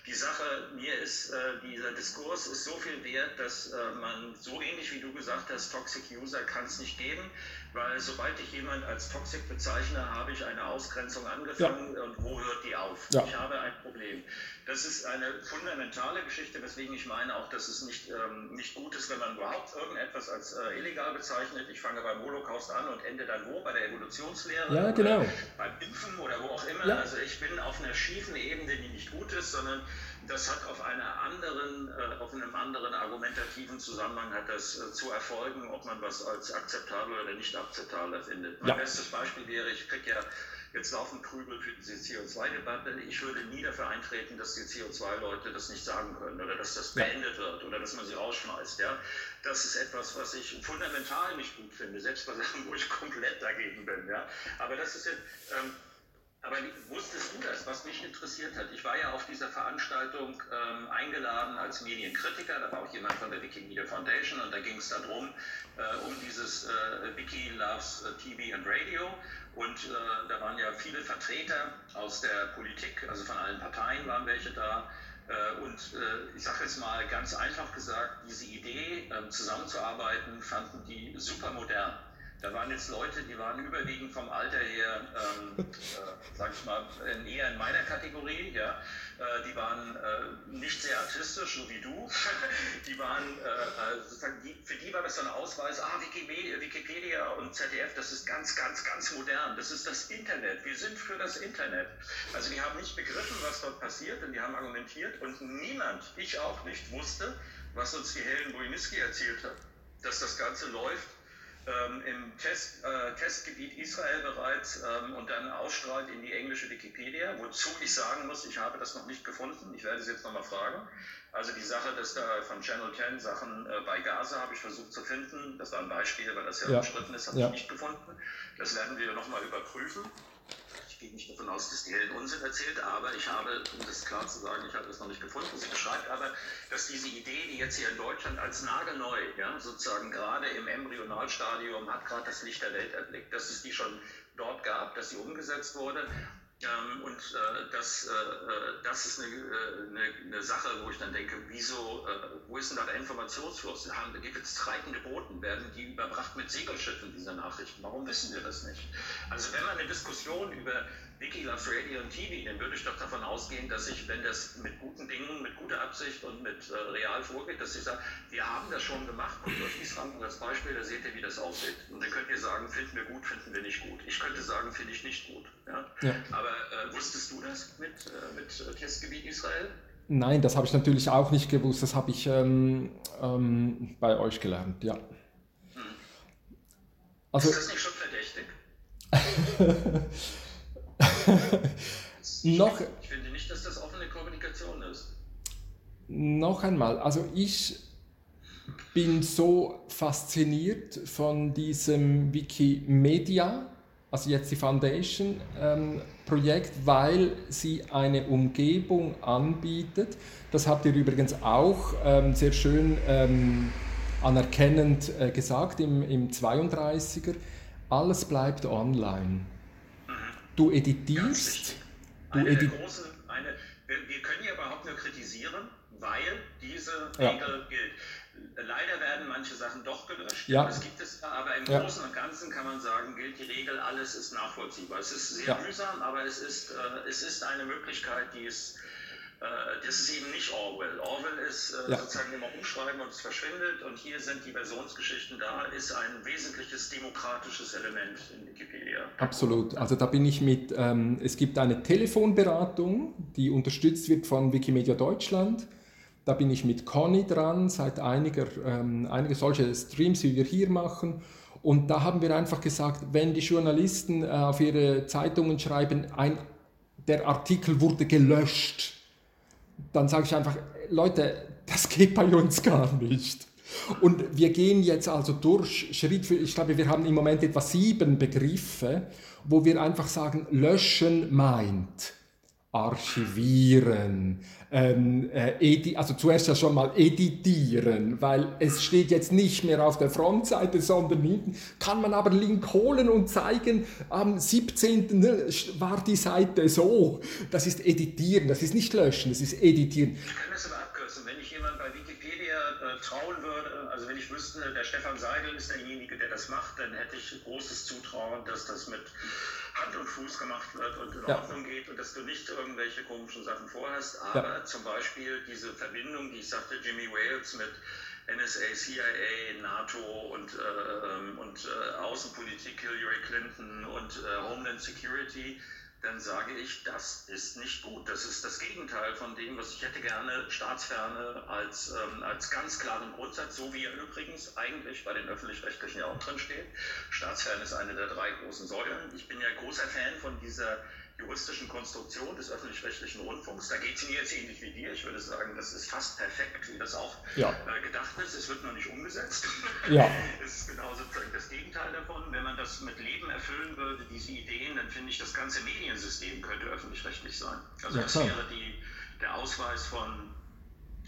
die Sache, mir ist, äh, dieser Diskurs ist so viel wert, dass äh, man so ähnlich wie du gesagt hast, Toxic User kann es nicht geben weil sobald ich jemand als toxic bezeichne, habe ich eine Ausgrenzung angefangen ja. und wo hört die auf? Ja. Ich habe ein Problem. Das ist eine fundamentale Geschichte, weswegen ich meine auch, dass es nicht, ähm, nicht gut ist, wenn man überhaupt irgendetwas als äh, illegal bezeichnet. Ich fange beim Holocaust an und ende dann wo? Bei der Evolutionslehre? Ja, genau. beim Impfen oder wo auch immer. Ja. Also ich bin auf einer schiefen Ebene, die nicht gut ist, sondern das hat auf, einer anderen, äh, auf einem anderen argumentativen Zusammenhang hat das äh, zu erfolgen, ob man was als akzeptabel oder nicht akzeptabel findet. Mein ja. bestes Beispiel wäre, ich kriege ja jetzt laufen Krübel für diese CO2-Debatte. Ich würde nie dafür eintreten, dass die CO2-Leute das nicht sagen können oder dass das beendet wird oder dass man sie rausschmeißt. Ja? Das ist etwas, was ich fundamental nicht gut finde, selbst bei Sachen, wo ich komplett dagegen bin. Ja? Aber das ist jetzt, ähm, aber wusstest du das, was mich interessiert hat? Ich war ja auf dieser Veranstaltung ähm, eingeladen als Medienkritiker, da war auch jemand von der Wikimedia Foundation und da ging es darum, äh, um dieses äh, Wiki Loves äh, TV and Radio und äh, da waren ja viele Vertreter aus der Politik, also von allen Parteien waren welche da. Äh, und äh, ich sage jetzt mal ganz einfach gesagt, diese Idee ähm, zusammenzuarbeiten, fanden die super modern. Da waren jetzt Leute, die waren überwiegend vom Alter her, ähm, äh, sag ich mal, eher in meiner Kategorie, ja. Äh, die waren äh, nicht sehr artistisch, so wie du. die waren, äh, sozusagen, die, für die war das ein Ausweis, ah, Wikipedia und ZDF, das ist ganz, ganz, ganz modern. Das ist das Internet. Wir sind für das Internet. Also die haben nicht begriffen, was dort passiert und die haben argumentiert und niemand, ich auch nicht, wusste, was uns die Helen Boimiski erzählt hat, dass das Ganze läuft ähm, im Test, äh, Testgebiet Israel bereits ähm, und dann ausstrahlt in die englische Wikipedia, wozu ich sagen muss, ich habe das noch nicht gefunden. Ich werde es jetzt nochmal fragen. Also die Sache, dass da von Channel 10 Sachen äh, bei Gaza habe ich versucht zu finden. Das war ein Beispiel, weil das ja, ja. umstritten ist, habe ja. ich nicht gefunden. Das werden wir nochmal überprüfen. Ich gehe nicht davon aus, dass die Helen Unsinn erzählt, aber ich habe, um das klar zu sagen, ich habe das noch nicht gefunden. Sie beschreibt aber, dass diese Idee, die jetzt hier in Deutschland als nagelneu, ja, sozusagen gerade im Embryonalstadium hat gerade das Licht der Welt erblickt, dass es die schon dort gab, dass sie umgesetzt wurde ähm, und äh, das, äh, äh, das ist eine, äh, eine, eine, Sache, wo ich dann denke, wieso, äh, wo ist denn da der Informationsfluss? Da gibt es streikende Booten, werden die überbracht mit Segelschiffen, diese Nachrichten? Warum wissen wir das nicht? Also wenn man eine Diskussion über Wiki Loves Radio und TV, dann würde ich doch davon ausgehen, dass ich, wenn das mit guten Dingen, mit guter Absicht und mit äh, real vorgeht, dass ich sage, wir haben das schon gemacht, guckt euch Island als Beispiel, da seht ihr, wie das aussieht. Und dann könnt ihr sagen, finden wir gut, finden wir nicht gut. Ich könnte sagen, finde ich nicht gut. Ja? ja. Aber äh, wusstest du das mit, äh, mit äh, Testgebiet Israel? Nein, das habe ich natürlich auch nicht gewusst. Das habe ich ähm, ähm, bei euch gelernt, ja. Hm. Also, Ist das nicht schon verdächtig? noch, ich finde nicht, dass das offene Kommunikation ist. Noch einmal, also ich bin so fasziniert von diesem Wikimedia, also jetzt die Foundation ähm, Projekt, weil sie eine Umgebung anbietet. Das habt ihr übrigens auch ähm, sehr schön ähm, anerkennend äh, gesagt im, im 32er. Alles bleibt online. Du editierst. Du eine edit große, eine, wir, wir, können ja überhaupt nur kritisieren, weil diese Regel ja. gilt. Leider werden manche Sachen doch gelöscht. Ja. Das gibt es, aber im ja. Großen und Ganzen kann man sagen, gilt die Regel, alles ist nachvollziehbar. Es ist sehr mühsam, aber es ist, äh, es ist eine Möglichkeit, die es das ist eben nicht Orwell. Orwell ist äh, ja. sozusagen immer umschreiben und es verschwindet und hier sind die Versionsgeschichten da, ist ein wesentliches demokratisches Element in Wikipedia. Absolut. Also da bin ich mit, ähm, es gibt eine Telefonberatung, die unterstützt wird von Wikimedia Deutschland. Da bin ich mit Conny dran, seit einiger, ähm, einige solche Streams, wie wir hier machen. Und da haben wir einfach gesagt, wenn die Journalisten äh, auf ihre Zeitungen schreiben, ein, der Artikel wurde gelöscht, dann sage ich einfach, Leute, das geht bei uns gar nicht. Und wir gehen jetzt also durch, Schritt für, ich glaube, wir haben im Moment etwa sieben Begriffe, wo wir einfach sagen, löschen meint archivieren, ähm, äh, also zuerst ja schon mal editieren, weil es steht jetzt nicht mehr auf der Frontseite, sondern hinten kann man aber Link holen und zeigen, am 17. Ne, war die Seite so. Das ist editieren, das ist nicht löschen, das ist editieren. Ich kann das aber abkürzen, wenn ich jemand bei Wikipedia äh, trauen würde, also wenn ich wüsste, der Stefan Seidel ist derjenige, der das macht, dann hätte ich großes Zutrauen, dass das mit Hand und Fuß gemacht wird und in ja. Ordnung geht und dass du nicht irgendwelche komischen Sachen vorhast. Aber ja. zum Beispiel diese Verbindung, die ich sagte, Jimmy Wales mit NSA, CIA, NATO und, äh, und äh, Außenpolitik, Hillary Clinton und äh, Homeland Security, dann sage ich, das ist nicht gut. Das ist das Gegenteil von dem, was ich hätte gerne Staatsferne als, ähm, als ganz klaren Grundsatz, so wie er übrigens eigentlich bei den öffentlich-rechtlichen ja auch drin steht. Staatsferne ist eine der drei großen Säulen. Ich bin ja großer Fan von dieser juristischen Konstruktion des öffentlich-rechtlichen Rundfunks. Da geht es mir jetzt ähnlich wie dir. Ich würde sagen, das ist fast perfekt, wie das auch ja. äh, gedacht ist. Es wird noch nicht umgesetzt. Ja. es ist genau sozusagen das Gegenteil davon. Wenn man das mit Leben erfüllen würde, diese Ideen, dann finde ich, das ganze Mediensystem könnte öffentlich-rechtlich sein. Also ja, das wäre die, der Ausweis von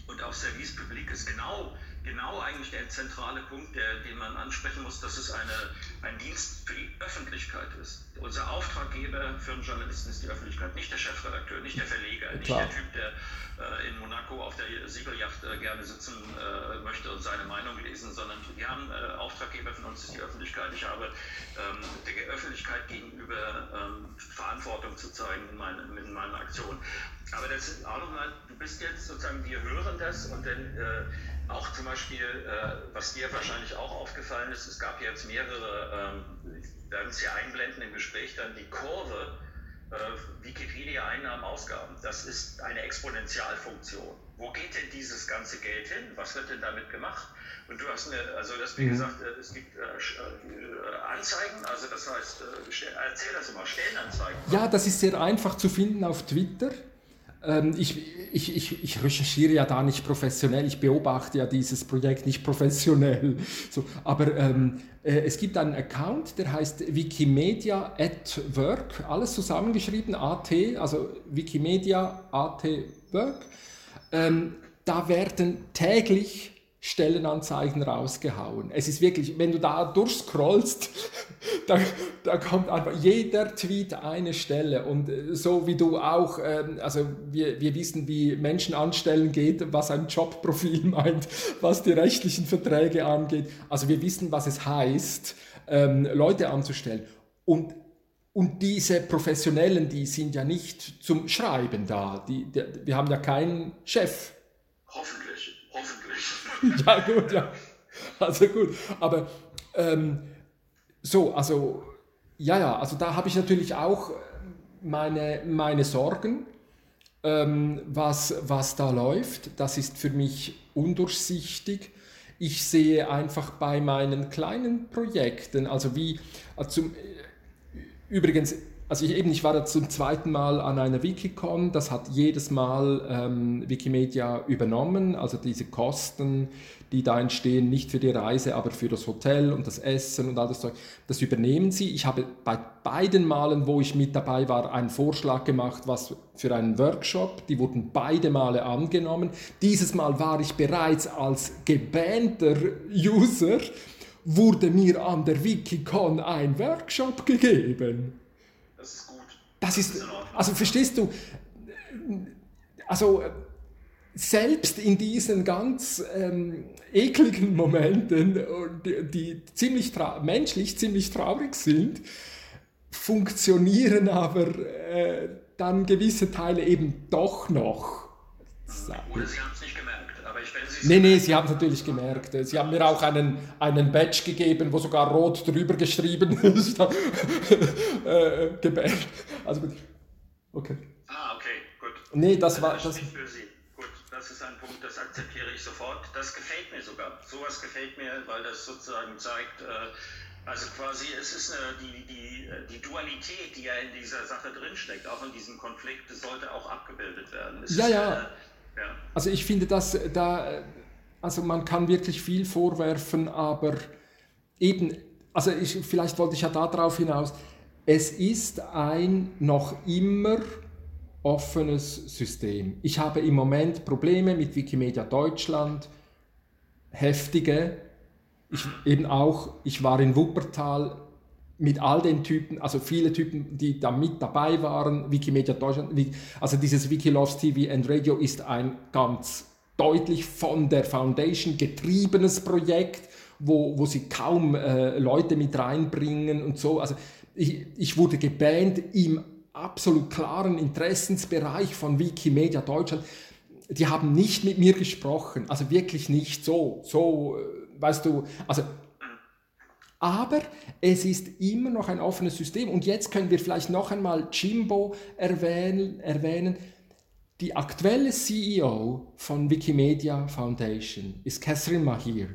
und auch Service Public ist genau genau eigentlich der zentrale Punkt, der, den man ansprechen muss, dass es eine, ein Dienst für die Öffentlichkeit ist. Unser Auftraggeber für einen Journalisten ist die Öffentlichkeit, nicht der Chefredakteur, nicht der Verleger, nicht der Typ, der äh, in Monaco auf der Segelyacht äh, gerne sitzen äh, möchte und seine Meinung lesen, sondern wir haben äh, Auftraggeber von uns ist die Öffentlichkeit. Ich habe ähm, der Öffentlichkeit gegenüber ähm, Verantwortung zu zeigen in, meine, in meiner Aktion. Aber das ist auch nochmal, du bist jetzt sozusagen, wir hören das und dann äh, auch zum Beispiel, äh, was dir wahrscheinlich auch aufgefallen ist, es gab jetzt mehrere, ähm, werden es hier einblenden im Gespräch, dann die Kurve äh, Wikipedia-Einnahmen, Ausgaben. Das ist eine Exponentialfunktion. Wo geht denn dieses ganze Geld hin? Was wird denn damit gemacht? Und du hast mir, also das wie mhm. gesagt, äh, es gibt äh, äh, Anzeigen, also das heißt, äh, erzähl das immer, Stellenanzeigen. Ja, das ist sehr einfach zu finden auf Twitter. Ähm, ich, ich, ich, ich, recherchiere ja da nicht professionell, ich beobachte ja dieses Projekt nicht professionell. So, aber ähm, äh, es gibt einen Account, der heißt Wikimedia at Work, alles zusammengeschrieben, AT, also Wikimedia AT Work. Ähm, da werden täglich Stellenanzeigen rausgehauen. Es ist wirklich, wenn du da durchscrollst, da, da kommt einfach jeder Tweet eine Stelle und äh, so wie du auch, ähm, also wir, wir wissen, wie Menschen anstellen geht, was ein Jobprofil meint, was die rechtlichen Verträge angeht. Also wir wissen, was es heißt, ähm, Leute anzustellen. Und und diese Professionellen, die sind ja nicht zum Schreiben da. Die, die, wir haben ja keinen Chef. Hoffentlich, hoffentlich. ja, gut, ja. Also gut. Aber ähm, so, also ja, ja, also da habe ich natürlich auch meine, meine Sorgen, ähm, was, was da läuft. Das ist für mich undurchsichtig. Ich sehe einfach bei meinen kleinen Projekten, also wie also Übrigens, also ich, eben, ich war da zum zweiten Mal an einer Wikicon, das hat jedes Mal ähm, Wikimedia übernommen, also diese Kosten, die da entstehen, nicht für die Reise, aber für das Hotel und das Essen und all das Zeug, das übernehmen sie. Ich habe bei beiden Malen, wo ich mit dabei war, einen Vorschlag gemacht, was für einen Workshop, die wurden beide Male angenommen. Dieses Mal war ich bereits als gebannter User wurde mir an der Wikicon ein Workshop gegeben. Das ist also verstehst du, also selbst in diesen ganz ähm, ekligen Momenten, die, die ziemlich menschlich ziemlich traurig sind, funktionieren aber äh, dann gewisse Teile eben doch noch. Oder sie haben es nicht gemerkt. Nee, nee, sie haben es natürlich gemerkt. Sie haben mir auch einen, einen Badge gegeben, wo sogar rot drüber geschrieben ist. äh, gebärt. Also. Okay. Ah, okay, gut. Nee, das war. Das, für Sie. Gut, das ist ein Punkt, das akzeptiere ich sofort. Das gefällt mir sogar. Sowas gefällt mir, weil das sozusagen zeigt, äh, also quasi, es ist eine, die, die, die Dualität, die ja in dieser Sache drinsteckt, auch in diesem Konflikt, sollte auch abgebildet werden. Es ja, ist, ja. Äh, also ich finde, dass da, also man kann wirklich viel vorwerfen, aber eben, also ich, vielleicht wollte ich ja darauf hinaus, es ist ein noch immer offenes System. Ich habe im Moment Probleme mit Wikimedia Deutschland, heftige. Ich eben auch, ich war in Wuppertal mit all den Typen, also viele Typen, die da mit dabei waren, Wikimedia Deutschland, also dieses Wikiloves TV and Radio ist ein ganz deutlich von der Foundation getriebenes Projekt, wo, wo sie kaum äh, Leute mit reinbringen und so. Also ich, ich wurde gebannt im absolut klaren Interessensbereich von Wikimedia Deutschland. Die haben nicht mit mir gesprochen, also wirklich nicht so, so, äh, weißt du, also aber es ist immer noch ein offenes System. Und jetzt können wir vielleicht noch einmal Jimbo erwähnen. erwähnen. Die aktuelle CEO von Wikimedia Foundation ist Catherine Mahir.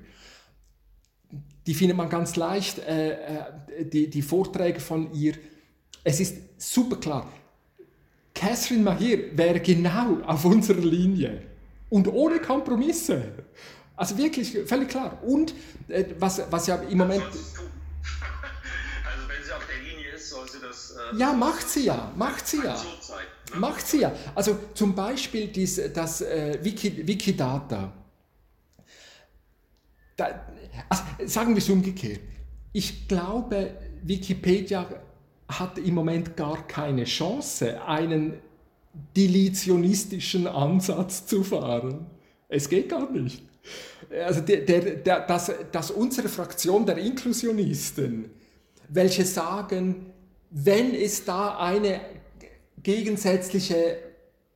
Die findet man ganz leicht, äh, äh, die, die Vorträge von ihr. Es ist super klar. Catherine Mahir wäre genau auf unserer Linie und ohne Kompromisse. Also wirklich, völlig klar. Und äh, was, was ja im Moment. Also wenn sie auf der Linie ist, soll sie das. Äh, ja, macht sie ja, macht sie ja. Ne? Macht sie ja. Also zum Beispiel dies, das äh, Wiki, Wikidata. Da, also sagen wir es umgekehrt. Ich glaube, Wikipedia hat im Moment gar keine Chance, einen deletionistischen Ansatz zu fahren. Es geht gar nicht also der, der, der, dass, dass unsere Fraktion der Inklusionisten, welche sagen, wenn es da eine gegensätzliche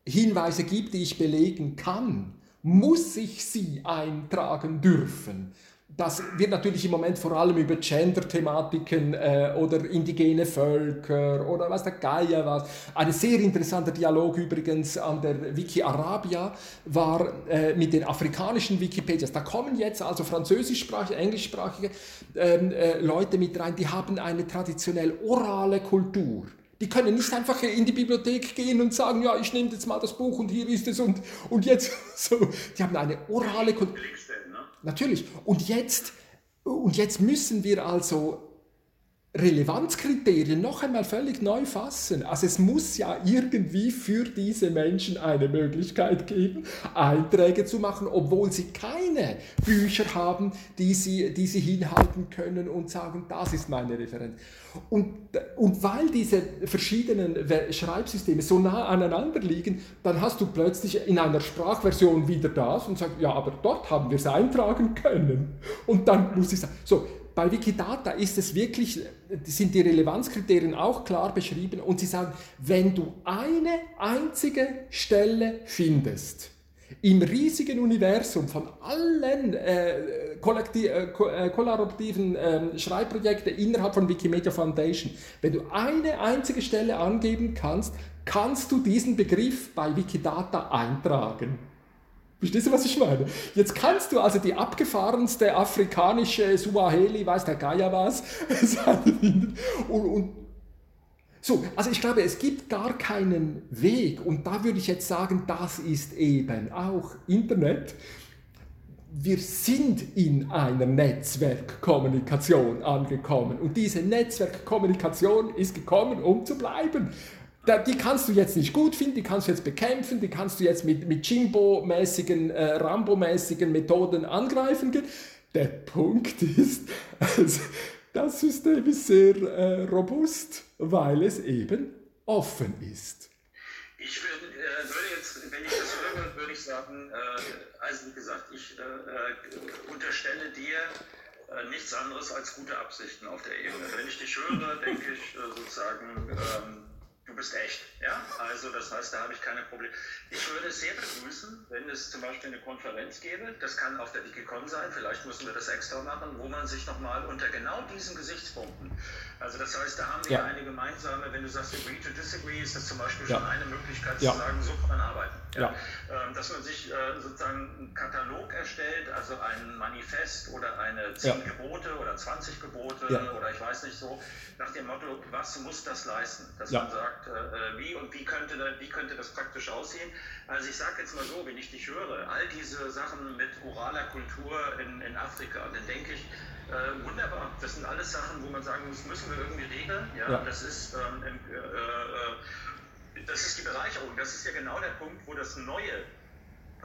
Hinweise gibt, die ich belegen kann, muss ich sie eintragen dürfen. Das wird natürlich im Moment vor allem über Gender-Thematiken äh, oder indigene Völker oder was der Geier was. Ein sehr interessanter Dialog übrigens an der Wiki Arabia war äh, mit den afrikanischen Wikipedias. Da kommen jetzt also französischsprachige, englischsprachige ähm, äh, Leute mit rein, die haben eine traditionell orale Kultur. Die können nicht einfach in die Bibliothek gehen und sagen, ja, ich nehme jetzt mal das Buch und hier ist es und, und jetzt so. Die haben eine orale Kultur. Natürlich. Und jetzt, und jetzt müssen wir also Relevanzkriterien noch einmal völlig neu fassen. Also es muss ja irgendwie für diese Menschen eine Möglichkeit geben, Einträge zu machen, obwohl sie keine Bücher haben, die sie, die sie hinhalten können und sagen, das ist meine Referenz. Und, und weil diese verschiedenen Schreibsysteme so nah aneinander liegen, dann hast du plötzlich in einer Sprachversion wieder das und sagst, ja, aber dort haben wir es eintragen können. Und dann muss ich sagen, so, bei Wikidata ist es wirklich, sind die Relevanzkriterien auch klar beschrieben und sie sagen, wenn du eine einzige Stelle findest, im riesigen Universum von allen äh, äh, kollaborativen äh, Schreibprojekten innerhalb von Wikimedia Foundation, wenn du eine einzige Stelle angeben kannst, kannst du diesen Begriff bei Wikidata eintragen. Verstehst du, was ich meine? Jetzt kannst du also die abgefahrenste afrikanische Suaheli, weiß der Geier was, und, und so, also ich glaube, es gibt gar keinen Weg und da würde ich jetzt sagen, das ist eben auch Internet. Wir sind in einer Netzwerkkommunikation angekommen und diese Netzwerkkommunikation ist gekommen, um zu bleiben die kannst du jetzt nicht gut finden, die kannst du jetzt bekämpfen, die kannst du jetzt mit, mit Jimbo-mäßigen, äh, Rambo-mäßigen Methoden angreifen. Der Punkt ist, also, das System ist sehr äh, robust, weil es eben offen ist. Ich würde, äh, würde jetzt, wenn ich das höre, würde ich sagen, äh, also wie gesagt, ich äh, äh, unterstelle dir, nichts anderes als gute Absichten auf der Ebene. Wenn ich dich höre, denke ich sozusagen, ähm, du bist echt. Ja? Also das heißt, da habe ich keine Probleme. Ich würde es sehr begrüßen, wenn es zum Beispiel eine Konferenz gäbe, das kann auf der Wikicon sein, vielleicht müssen wir das extra machen, wo man sich nochmal unter genau diesen Gesichtspunkten, also das heißt, da haben wir ja. eine gemeinsame, wenn du sagst agree to disagree, ist das zum Beispiel ja. schon eine Möglichkeit ja. zu sagen, so kann man arbeiten. Ja. Ähm, dass man sich äh, sozusagen einen Katalog erstellt, also ein Manifest oder eine 10 Gebote oder 20 Gebote oder ich weiß nicht so, nach dem Motto, was muss das leisten? Dass man sagt, äh, äh, und wie könnte, wie könnte das praktisch aussehen. Also ich sage jetzt mal so, wenn ich dich höre, all diese Sachen mit oraler Kultur in, in Afrika, dann denke ich, äh, wunderbar, das sind alles Sachen, wo man sagen muss, müssen wir irgendwie regeln. Ja, ja. Das, ist, ähm, äh, äh, das ist die Bereicherung, das ist ja genau der Punkt, wo das Neue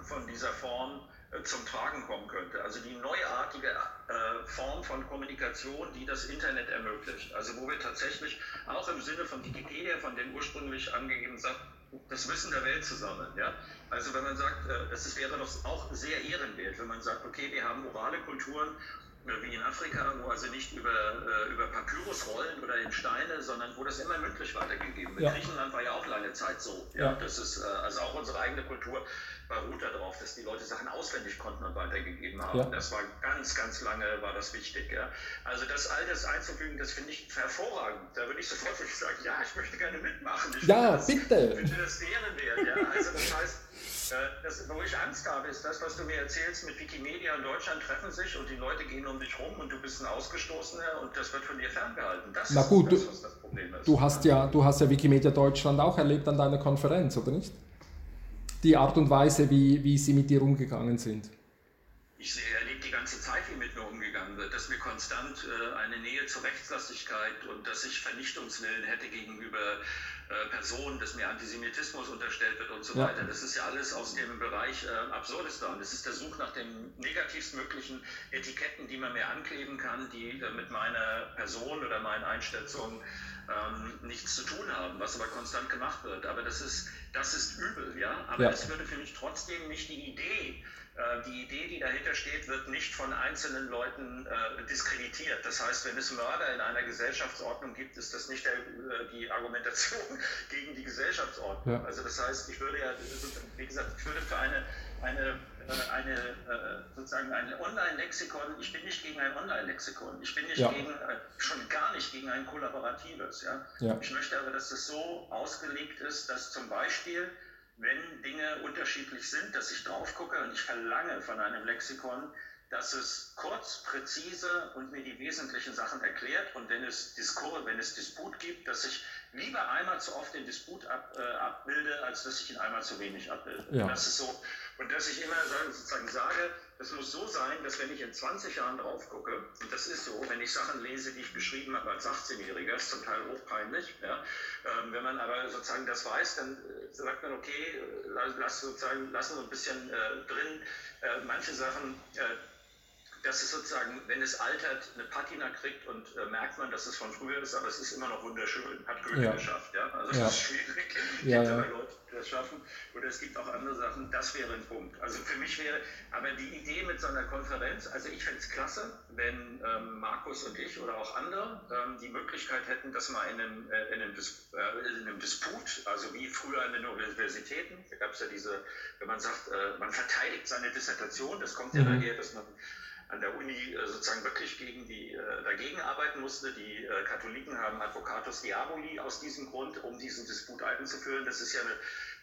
von dieser Form zum Tragen kommen könnte. Also die neuartige äh, Form von Kommunikation, die das Internet ermöglicht. Also wo wir tatsächlich auch im Sinne von Wikipedia, von den ursprünglich angegebenen Sachen, das Wissen der Welt zu sammeln. Ja? Also wenn man sagt, äh, das wäre doch auch sehr ehrenwert, wenn man sagt, okay, wir haben orale Kulturen wie in Afrika, wo also nicht über, äh, über Papyrusrollen oder in Steine, sondern wo das immer mündlich weitergegeben wird. Ja. Griechenland war ja auch lange Zeit so. Ja? ja. Das ist äh, also auch unsere eigene Kultur beruht darauf, dass die Leute Sachen auswendig konnten und weitergegeben haben. Ja. Das war ganz, ganz lange war das wichtig. Ja? Also das all das einzufügen, das finde ich hervorragend. Da würde ich sofort sagen, ja, ich möchte gerne mitmachen. Ich ja, das, bitte. Ich finde das ehrenwert. Ja? Also das heißt, das, wo ich Angst habe, ist das, was du mir erzählst, mit Wikimedia in Deutschland treffen sich und die Leute gehen um dich rum und du bist ein Ausgestoßener und das wird von dir ferngehalten. Das Na gut, ist das, was das Problem ist. Du hast, ja, du hast ja Wikimedia Deutschland auch erlebt an deiner Konferenz, oder nicht? Die Art und Weise, wie, wie sie mit dir umgegangen sind. Ich erlebe die ganze Zeit, wie mit mir umgegangen wird, dass mir konstant äh, eine Nähe zur Rechtslastigkeit und dass ich Vernichtungswillen hätte gegenüber äh, Person, dass mir Antisemitismus unterstellt wird und so ja. weiter. Das ist ja alles aus dem Bereich äh, Absurdistan. Das ist der Such nach den negativstmöglichen Etiketten, die man mir ankleben kann, die äh, mit meiner Person oder meinen Einschätzungen ähm, nichts zu tun haben, was aber konstant gemacht wird. Aber das ist, das ist übel, ja. Aber es ja. würde für mich trotzdem nicht die Idee äh, die Idee, die dahinter steht, wird nicht von einzelnen Leuten äh, diskreditiert. Das heißt, wenn es Mörder in einer Gesellschaftsordnung gibt, ist das nicht der, äh, die Argumentation gegen die Gesellschaftsordnung. Ja. Also das heißt, ich würde ja, wie gesagt, ich würde für eine, eine, äh, eine äh, sozusagen ein Online-Lexikon, ich bin nicht gegen ein Online-Lexikon, ich bin nicht ja. gegen, äh, schon gar nicht gegen ein kollaboratives. Ja? Ich möchte aber, dass das so ausgelegt ist, dass zum Beispiel wenn Dinge unterschiedlich sind, dass ich drauf gucke und ich verlange von einem Lexikon, dass es kurz, präzise und mir die wesentlichen Sachen erklärt und wenn es Diskur, wenn es Disput gibt, dass ich lieber einmal zu oft den Disput ab, äh, abbilde, als dass ich ihn einmal zu wenig abbilde. Ja. Das ist so. Und dass ich immer sozusagen sage, es muss so sein, dass wenn ich in 20 Jahren drauf gucke, und das ist so, wenn ich Sachen lese, die ich geschrieben habe als 18-Jähriger, ist zum Teil hochpeinlich, ja, ähm, wenn man aber sozusagen das weiß, dann äh, sagt man, okay, lass, sozusagen, lassen wir ein bisschen äh, drin, äh, manche Sachen äh, dass es sozusagen, wenn es altert, eine Patina kriegt und äh, merkt man, dass es von früher ist, aber es ist immer noch wunderschön, hat Goethe ja. geschafft. Ja? Also ja. das ist schwierig, ja, ja. Leute, die das schaffen. Oder es gibt auch andere Sachen, das wäre ein Punkt. Also für mich wäre, aber die Idee mit so einer Konferenz, also ich fände es klasse, wenn ähm, Markus und ich oder auch andere ähm, die Möglichkeit hätten, das mal in einem, äh, in, einem Dis, äh, in einem Disput, also wie früher an den Universitäten, da gab es ja diese, wenn man sagt, äh, man verteidigt seine Dissertation, das kommt ja mhm. daher, dass man an der Uni äh, sozusagen wirklich gegen die, äh, dagegen arbeiten musste. Die äh, Katholiken haben Advocatus Diaboli aus diesem Grund, um diesen Disput einzuführen. Das ist ja eine,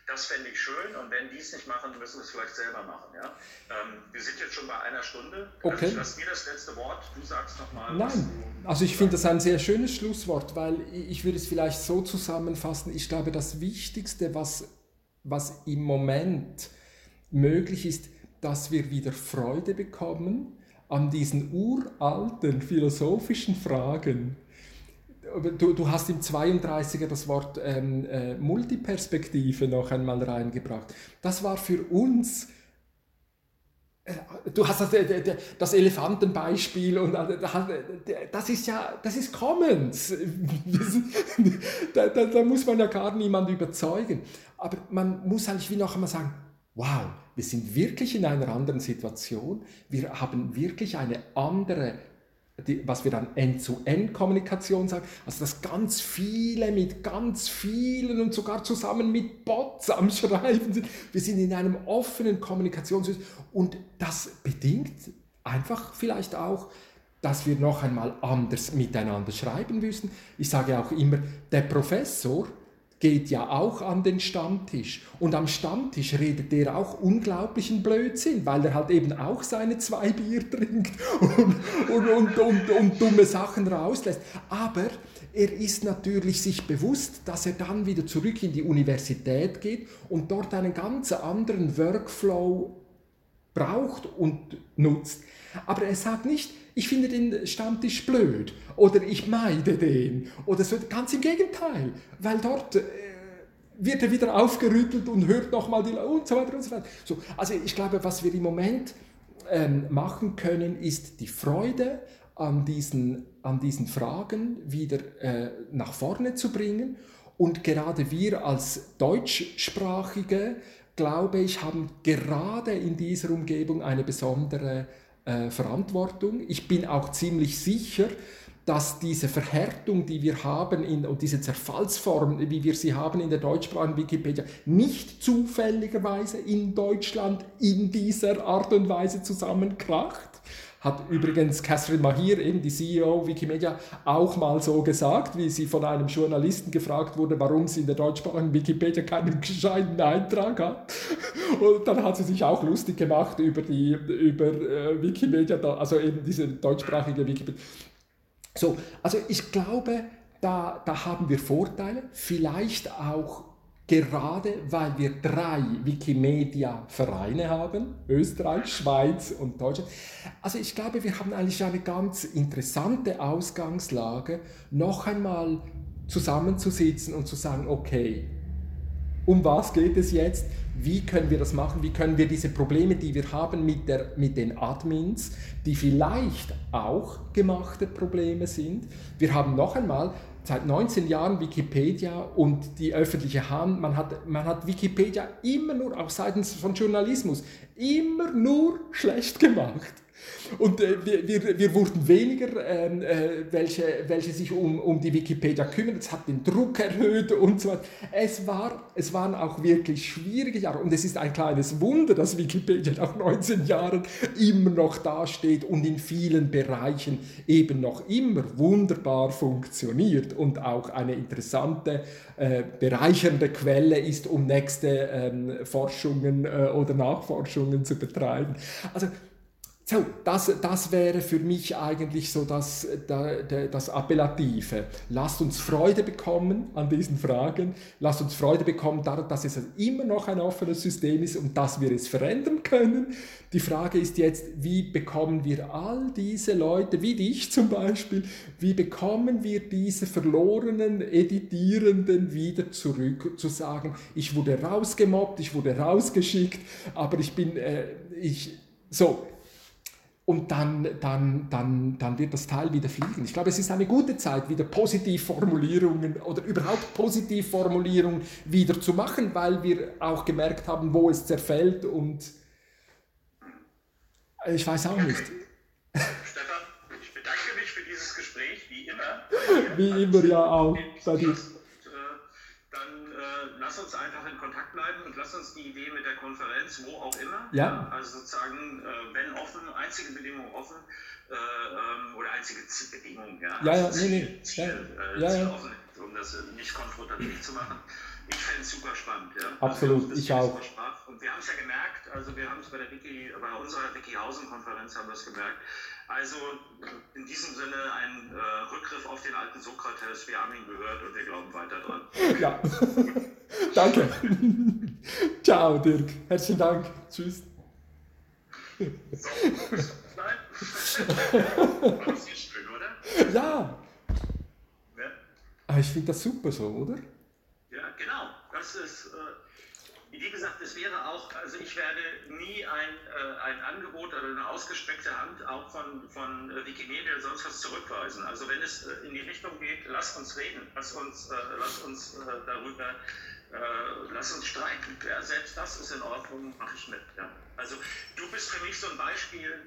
das fände ich schön und wenn die es nicht machen, müssen wir es vielleicht selber machen. Ja? Ähm, wir sind jetzt schon bei einer Stunde. Okay. Also ich lasse dir das letzte Wort. Du sagst nochmal. Nein, also ich finde das ein sehr schönes Schlusswort, weil ich würde es vielleicht so zusammenfassen. Ich glaube, das Wichtigste, was, was im Moment möglich ist, dass wir wieder Freude bekommen an diesen uralten philosophischen Fragen. Du, du hast im 32er das Wort ähm, äh, Multiperspektive noch einmal reingebracht. Das war für uns äh, Du hast das, das Elefantenbeispiel und äh, das ist ja, das ist Commons. Da, da, da muss man ja gar niemand überzeugen. Aber man muss eigentlich wie noch einmal sagen, wow, wir sind wirklich in einer anderen Situation, wir haben wirklich eine andere, die, was wir dann End-zu-End-Kommunikation sagen, also dass ganz viele mit ganz vielen und sogar zusammen mit Bots am Schreiben sind. Wir sind in einem offenen Kommunikationssystem und das bedingt einfach vielleicht auch, dass wir noch einmal anders miteinander schreiben müssen. Ich sage auch immer, der Professor, geht ja auch an den Stammtisch. Und am Stammtisch redet er auch unglaublichen Blödsinn, weil er halt eben auch seine zwei Bier trinkt und, und, und, und, und dumme Sachen rauslässt. Aber er ist natürlich sich bewusst, dass er dann wieder zurück in die Universität geht und dort einen ganz anderen Workflow braucht und nutzt. Aber er sagt nicht, ich finde den Stammtisch blöd oder ich meide den oder so. Ganz im Gegenteil, weil dort äh, wird er wieder aufgerüttelt und hört nochmal die und so weiter und so weiter. So, also ich glaube, was wir im Moment ähm, machen können, ist die Freude an diesen, an diesen Fragen wieder äh, nach vorne zu bringen. Und gerade wir als Deutschsprachige, glaube ich, haben gerade in dieser Umgebung eine besondere äh, Verantwortung. Ich bin auch ziemlich sicher, dass diese Verhärtung, die wir haben in, und diese Zerfallsform, wie wir sie haben in der deutschsprachigen Wikipedia, nicht zufälligerweise in Deutschland in dieser Art und Weise zusammenkracht hat übrigens Catherine Mahir, eben die CEO Wikimedia, auch mal so gesagt, wie sie von einem Journalisten gefragt wurde, warum sie in der deutschsprachigen Wikipedia keinen gescheiten Eintrag hat. Und dann hat sie sich auch lustig gemacht über die über äh, Wikimedia, also eben diese deutschsprachige Wikipedia. So, also ich glaube, da, da haben wir Vorteile, vielleicht auch gerade weil wir drei Wikimedia-Vereine haben, Österreich, Schweiz und Deutschland. Also ich glaube, wir haben eigentlich eine ganz interessante Ausgangslage, noch einmal zusammenzusitzen und zu sagen, okay, um was geht es jetzt? Wie können wir das machen? Wie können wir diese Probleme, die wir haben mit, der, mit den Admins, die vielleicht auch gemachte Probleme sind, wir haben noch einmal seit 19 Jahren Wikipedia und die öffentliche Hand, man hat, man hat Wikipedia immer nur, auch seitens von Journalismus, immer nur schlecht gemacht. Und äh, wir, wir, wurden weniger, ähm, äh, welche, welche sich um, um die Wikipedia kümmern. Es hat den Druck erhöht und so weiter. Es, war, es waren auch wirklich schwierige Jahre. Und es ist ein kleines Wunder, dass Wikipedia nach 19 Jahren immer noch dasteht und in vielen Bereichen eben noch immer wunderbar funktioniert und auch eine interessante, äh, bereichernde Quelle ist, um nächste ähm, Forschungen äh, oder Nachforschungen zu betreiben. Also so, das, das wäre für mich eigentlich so das, das Appellative. Lasst uns Freude bekommen an diesen Fragen. Lasst uns Freude bekommen dass es immer noch ein offenes System ist und dass wir es verändern können. Die Frage ist jetzt, wie bekommen wir all diese Leute, wie dich zum Beispiel, wie bekommen wir diese verlorenen Editierenden wieder zurück, zu sagen, ich wurde rausgemobbt, ich wurde rausgeschickt, aber ich bin, äh, ich, so, und dann, dann, dann, dann wird das Teil wieder fliegen. Ich glaube, es ist eine gute Zeit, wieder Positivformulierungen oder überhaupt Positivformulierungen wieder zu machen, weil wir auch gemerkt haben, wo es zerfällt und ich weiß auch nicht. Stefan, ich bedanke mich für dieses Gespräch, wie immer. Wie immer ja auch bei dir lass uns einfach in Kontakt bleiben und lass uns die Idee mit der Konferenz, wo auch immer, ja. also sozusagen, äh, wenn offen, einzige Bedingung offen äh, ähm, oder einzige Bedingung, ja, ja, ja, also nee, nee. Ziel, ja, äh, ja, Ziel offen, um das nicht konfrontativ zu machen. Ich fände es super spannend. Ja. Absolut, also, ich auch. Und wir haben es ja gemerkt, also wir haben es bei der Wiki, bei unserer Wikihausen-Konferenz haben wir es gemerkt. Also in diesem Sinne ein äh, Rückgriff auf den alten Sokrates. Wir haben ihn gehört und wir glauben weiter dran. Ja, danke. Ciao, Dirk. Herzlichen Dank. Tschüss. So, nein. War nicht schön, oder? Ja. ja. Ah, ich finde das super so, oder? genau. Das ist, äh, wie gesagt, es wäre auch, also ich werde nie ein, äh, ein Angebot oder eine ausgestreckte Hand auch von, von Wikimedia oder sonst was zurückweisen. Also wenn es äh, in die Richtung geht, lasst uns reden, lasst uns, äh, lasst uns äh, darüber, äh, lasst uns streiten. Ja, selbst das ist in Ordnung, mache ich mit. Ja. Also du bist für mich so ein Beispiel,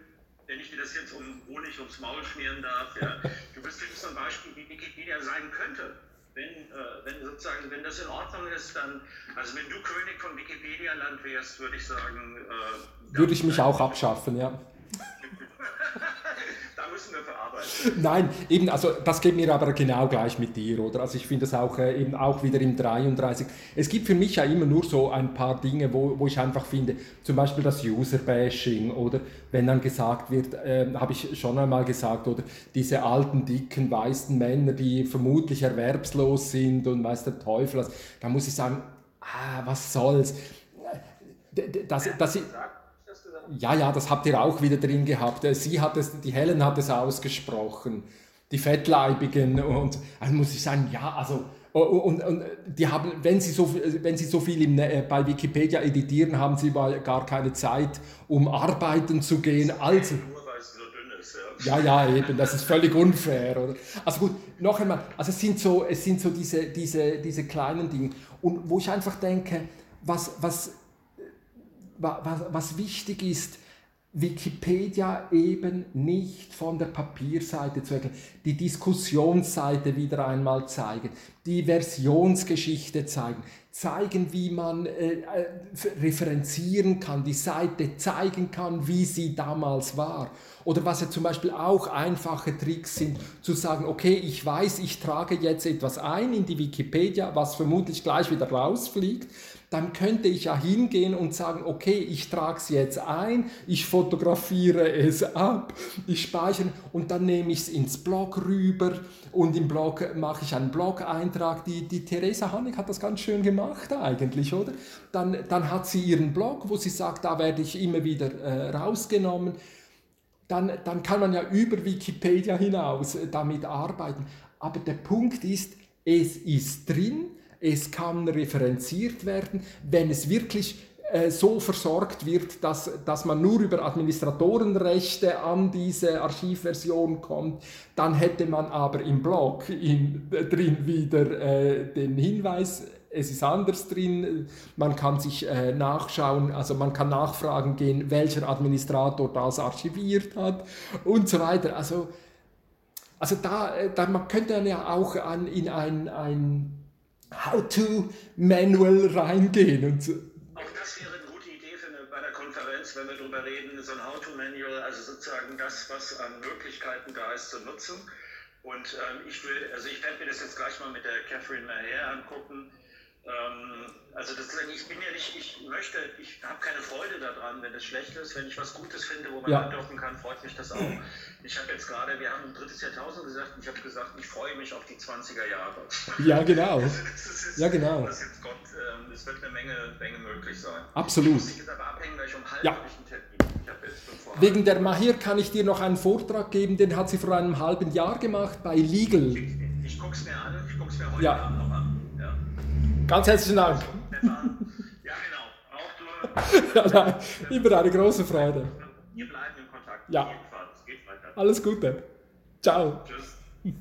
wenn ich dir das jetzt um Honig ums Maul schmieren darf, ja, du bist für mich so ein Beispiel, wie Wikipedia sein könnte wenn, äh, wenn sozusagen, wenn das in Ordnung ist, dann, also wenn du König von Wikipedia-Land wärst, würde ich sagen. Äh, würde ich mich auch abschaffen, ja. müssen wir verarbeiten. Nein, eben, also das geht mir aber genau gleich mit dir, oder? Also ich finde das auch äh, eben auch wieder im 33. Es gibt für mich ja immer nur so ein paar Dinge, wo, wo ich einfach finde, zum Beispiel das User-Bashing oder wenn dann gesagt wird, äh, habe ich schon einmal gesagt, oder diese alten, dicken, weißen Männer, die vermutlich erwerbslos sind und weiß der Teufel was, da muss ich sagen, ah, was soll's. Das, das, das, ja, ja, das habt ihr auch wieder drin gehabt. Sie hat es, die Helen hat es ausgesprochen, die Fettleibigen und also muss ich sagen, ja, also und, und, die haben, wenn sie so, wenn sie so viel im, äh, bei Wikipedia editieren, haben sie gar keine Zeit, um arbeiten zu gehen. Also, ja, ja, eben, das ist völlig unfair. Oder? Also gut, noch einmal, also es sind so, es sind so diese, diese, diese kleinen Dinge. Und wo ich einfach denke, was, was was, was wichtig ist, Wikipedia eben nicht von der Papierseite zu erklären, die Diskussionsseite wieder einmal zeigen, die Versionsgeschichte zeigen, zeigen, wie man äh, äh, referenzieren kann, die Seite zeigen kann, wie sie damals war. Oder was ja zum Beispiel auch einfache Tricks sind, zu sagen, okay, ich weiß, ich trage jetzt etwas ein in die Wikipedia, was vermutlich gleich wieder rausfliegt, dann könnte ich ja hingehen und sagen, okay, ich trage es jetzt ein, ich fotografiere es ab, ich speichere und dann nehme ich es ins Blog rüber und im Blog mache ich einen Blog-Eintrag. Die, die Theresa Hannig hat das ganz schön gemacht eigentlich, oder? Dann, dann hat sie ihren Blog, wo sie sagt, da werde ich immer wieder äh, rausgenommen. Dann, dann kann man ja über Wikipedia hinaus damit arbeiten. Aber der Punkt ist, es ist drin, es kann referenziert werden, wenn es wirklich äh, so versorgt wird, dass, dass man nur über Administratorenrechte an diese Archivversion kommt, dann hätte man aber im Blog in, äh, drin wieder äh, den Hinweis, es ist anders drin, man kann sich äh, nachschauen, also man kann nachfragen gehen, welcher Administrator das archiviert hat und so weiter. Also, also da, äh, da man könnte ja auch an, in ein, ein How-to-Manual reingehen. Und so. Auch das wäre eine gute Idee für eine, bei der Konferenz, wenn wir darüber reden, so ein How-to-Manual, also sozusagen das, was an Möglichkeiten da ist, zu nutzen. Und ähm, ich will, also ich werde mir das jetzt gleich mal mit der Catherine Maher angucken. Ähm, also das, ich bin ja nicht, ich möchte, ich habe keine Freude daran, wenn es schlecht ist. Wenn ich was Gutes finde, wo man ja. andocken kann, freut mich das auch. Ich habe jetzt gerade, wir haben ein drittes Jahrtausend gesagt, und ich habe gesagt, ich freue mich auf die 20er Jahre. Ja, genau. Also ist, ja, genau. Das jetzt Gott, ähm, es wird eine Menge, Menge möglich sein. Absolut. Ich muss jetzt aber abhängen, weil ich um halb ja. einen Termin. Wegen der Mahir kann ich dir noch einen Vortrag geben, den hat sie vor einem halben Jahr gemacht bei Legal. Ich, ich gucke es mir an, ich gucke es mir heute ja. Abend noch an. Ja. Ganz herzlichen Dank. Ja, genau. Auch du. ja, nein, immer eine große Freude. wir bleiben in Kontakt. Ja. Alles Gute. Ciao. Tschüss.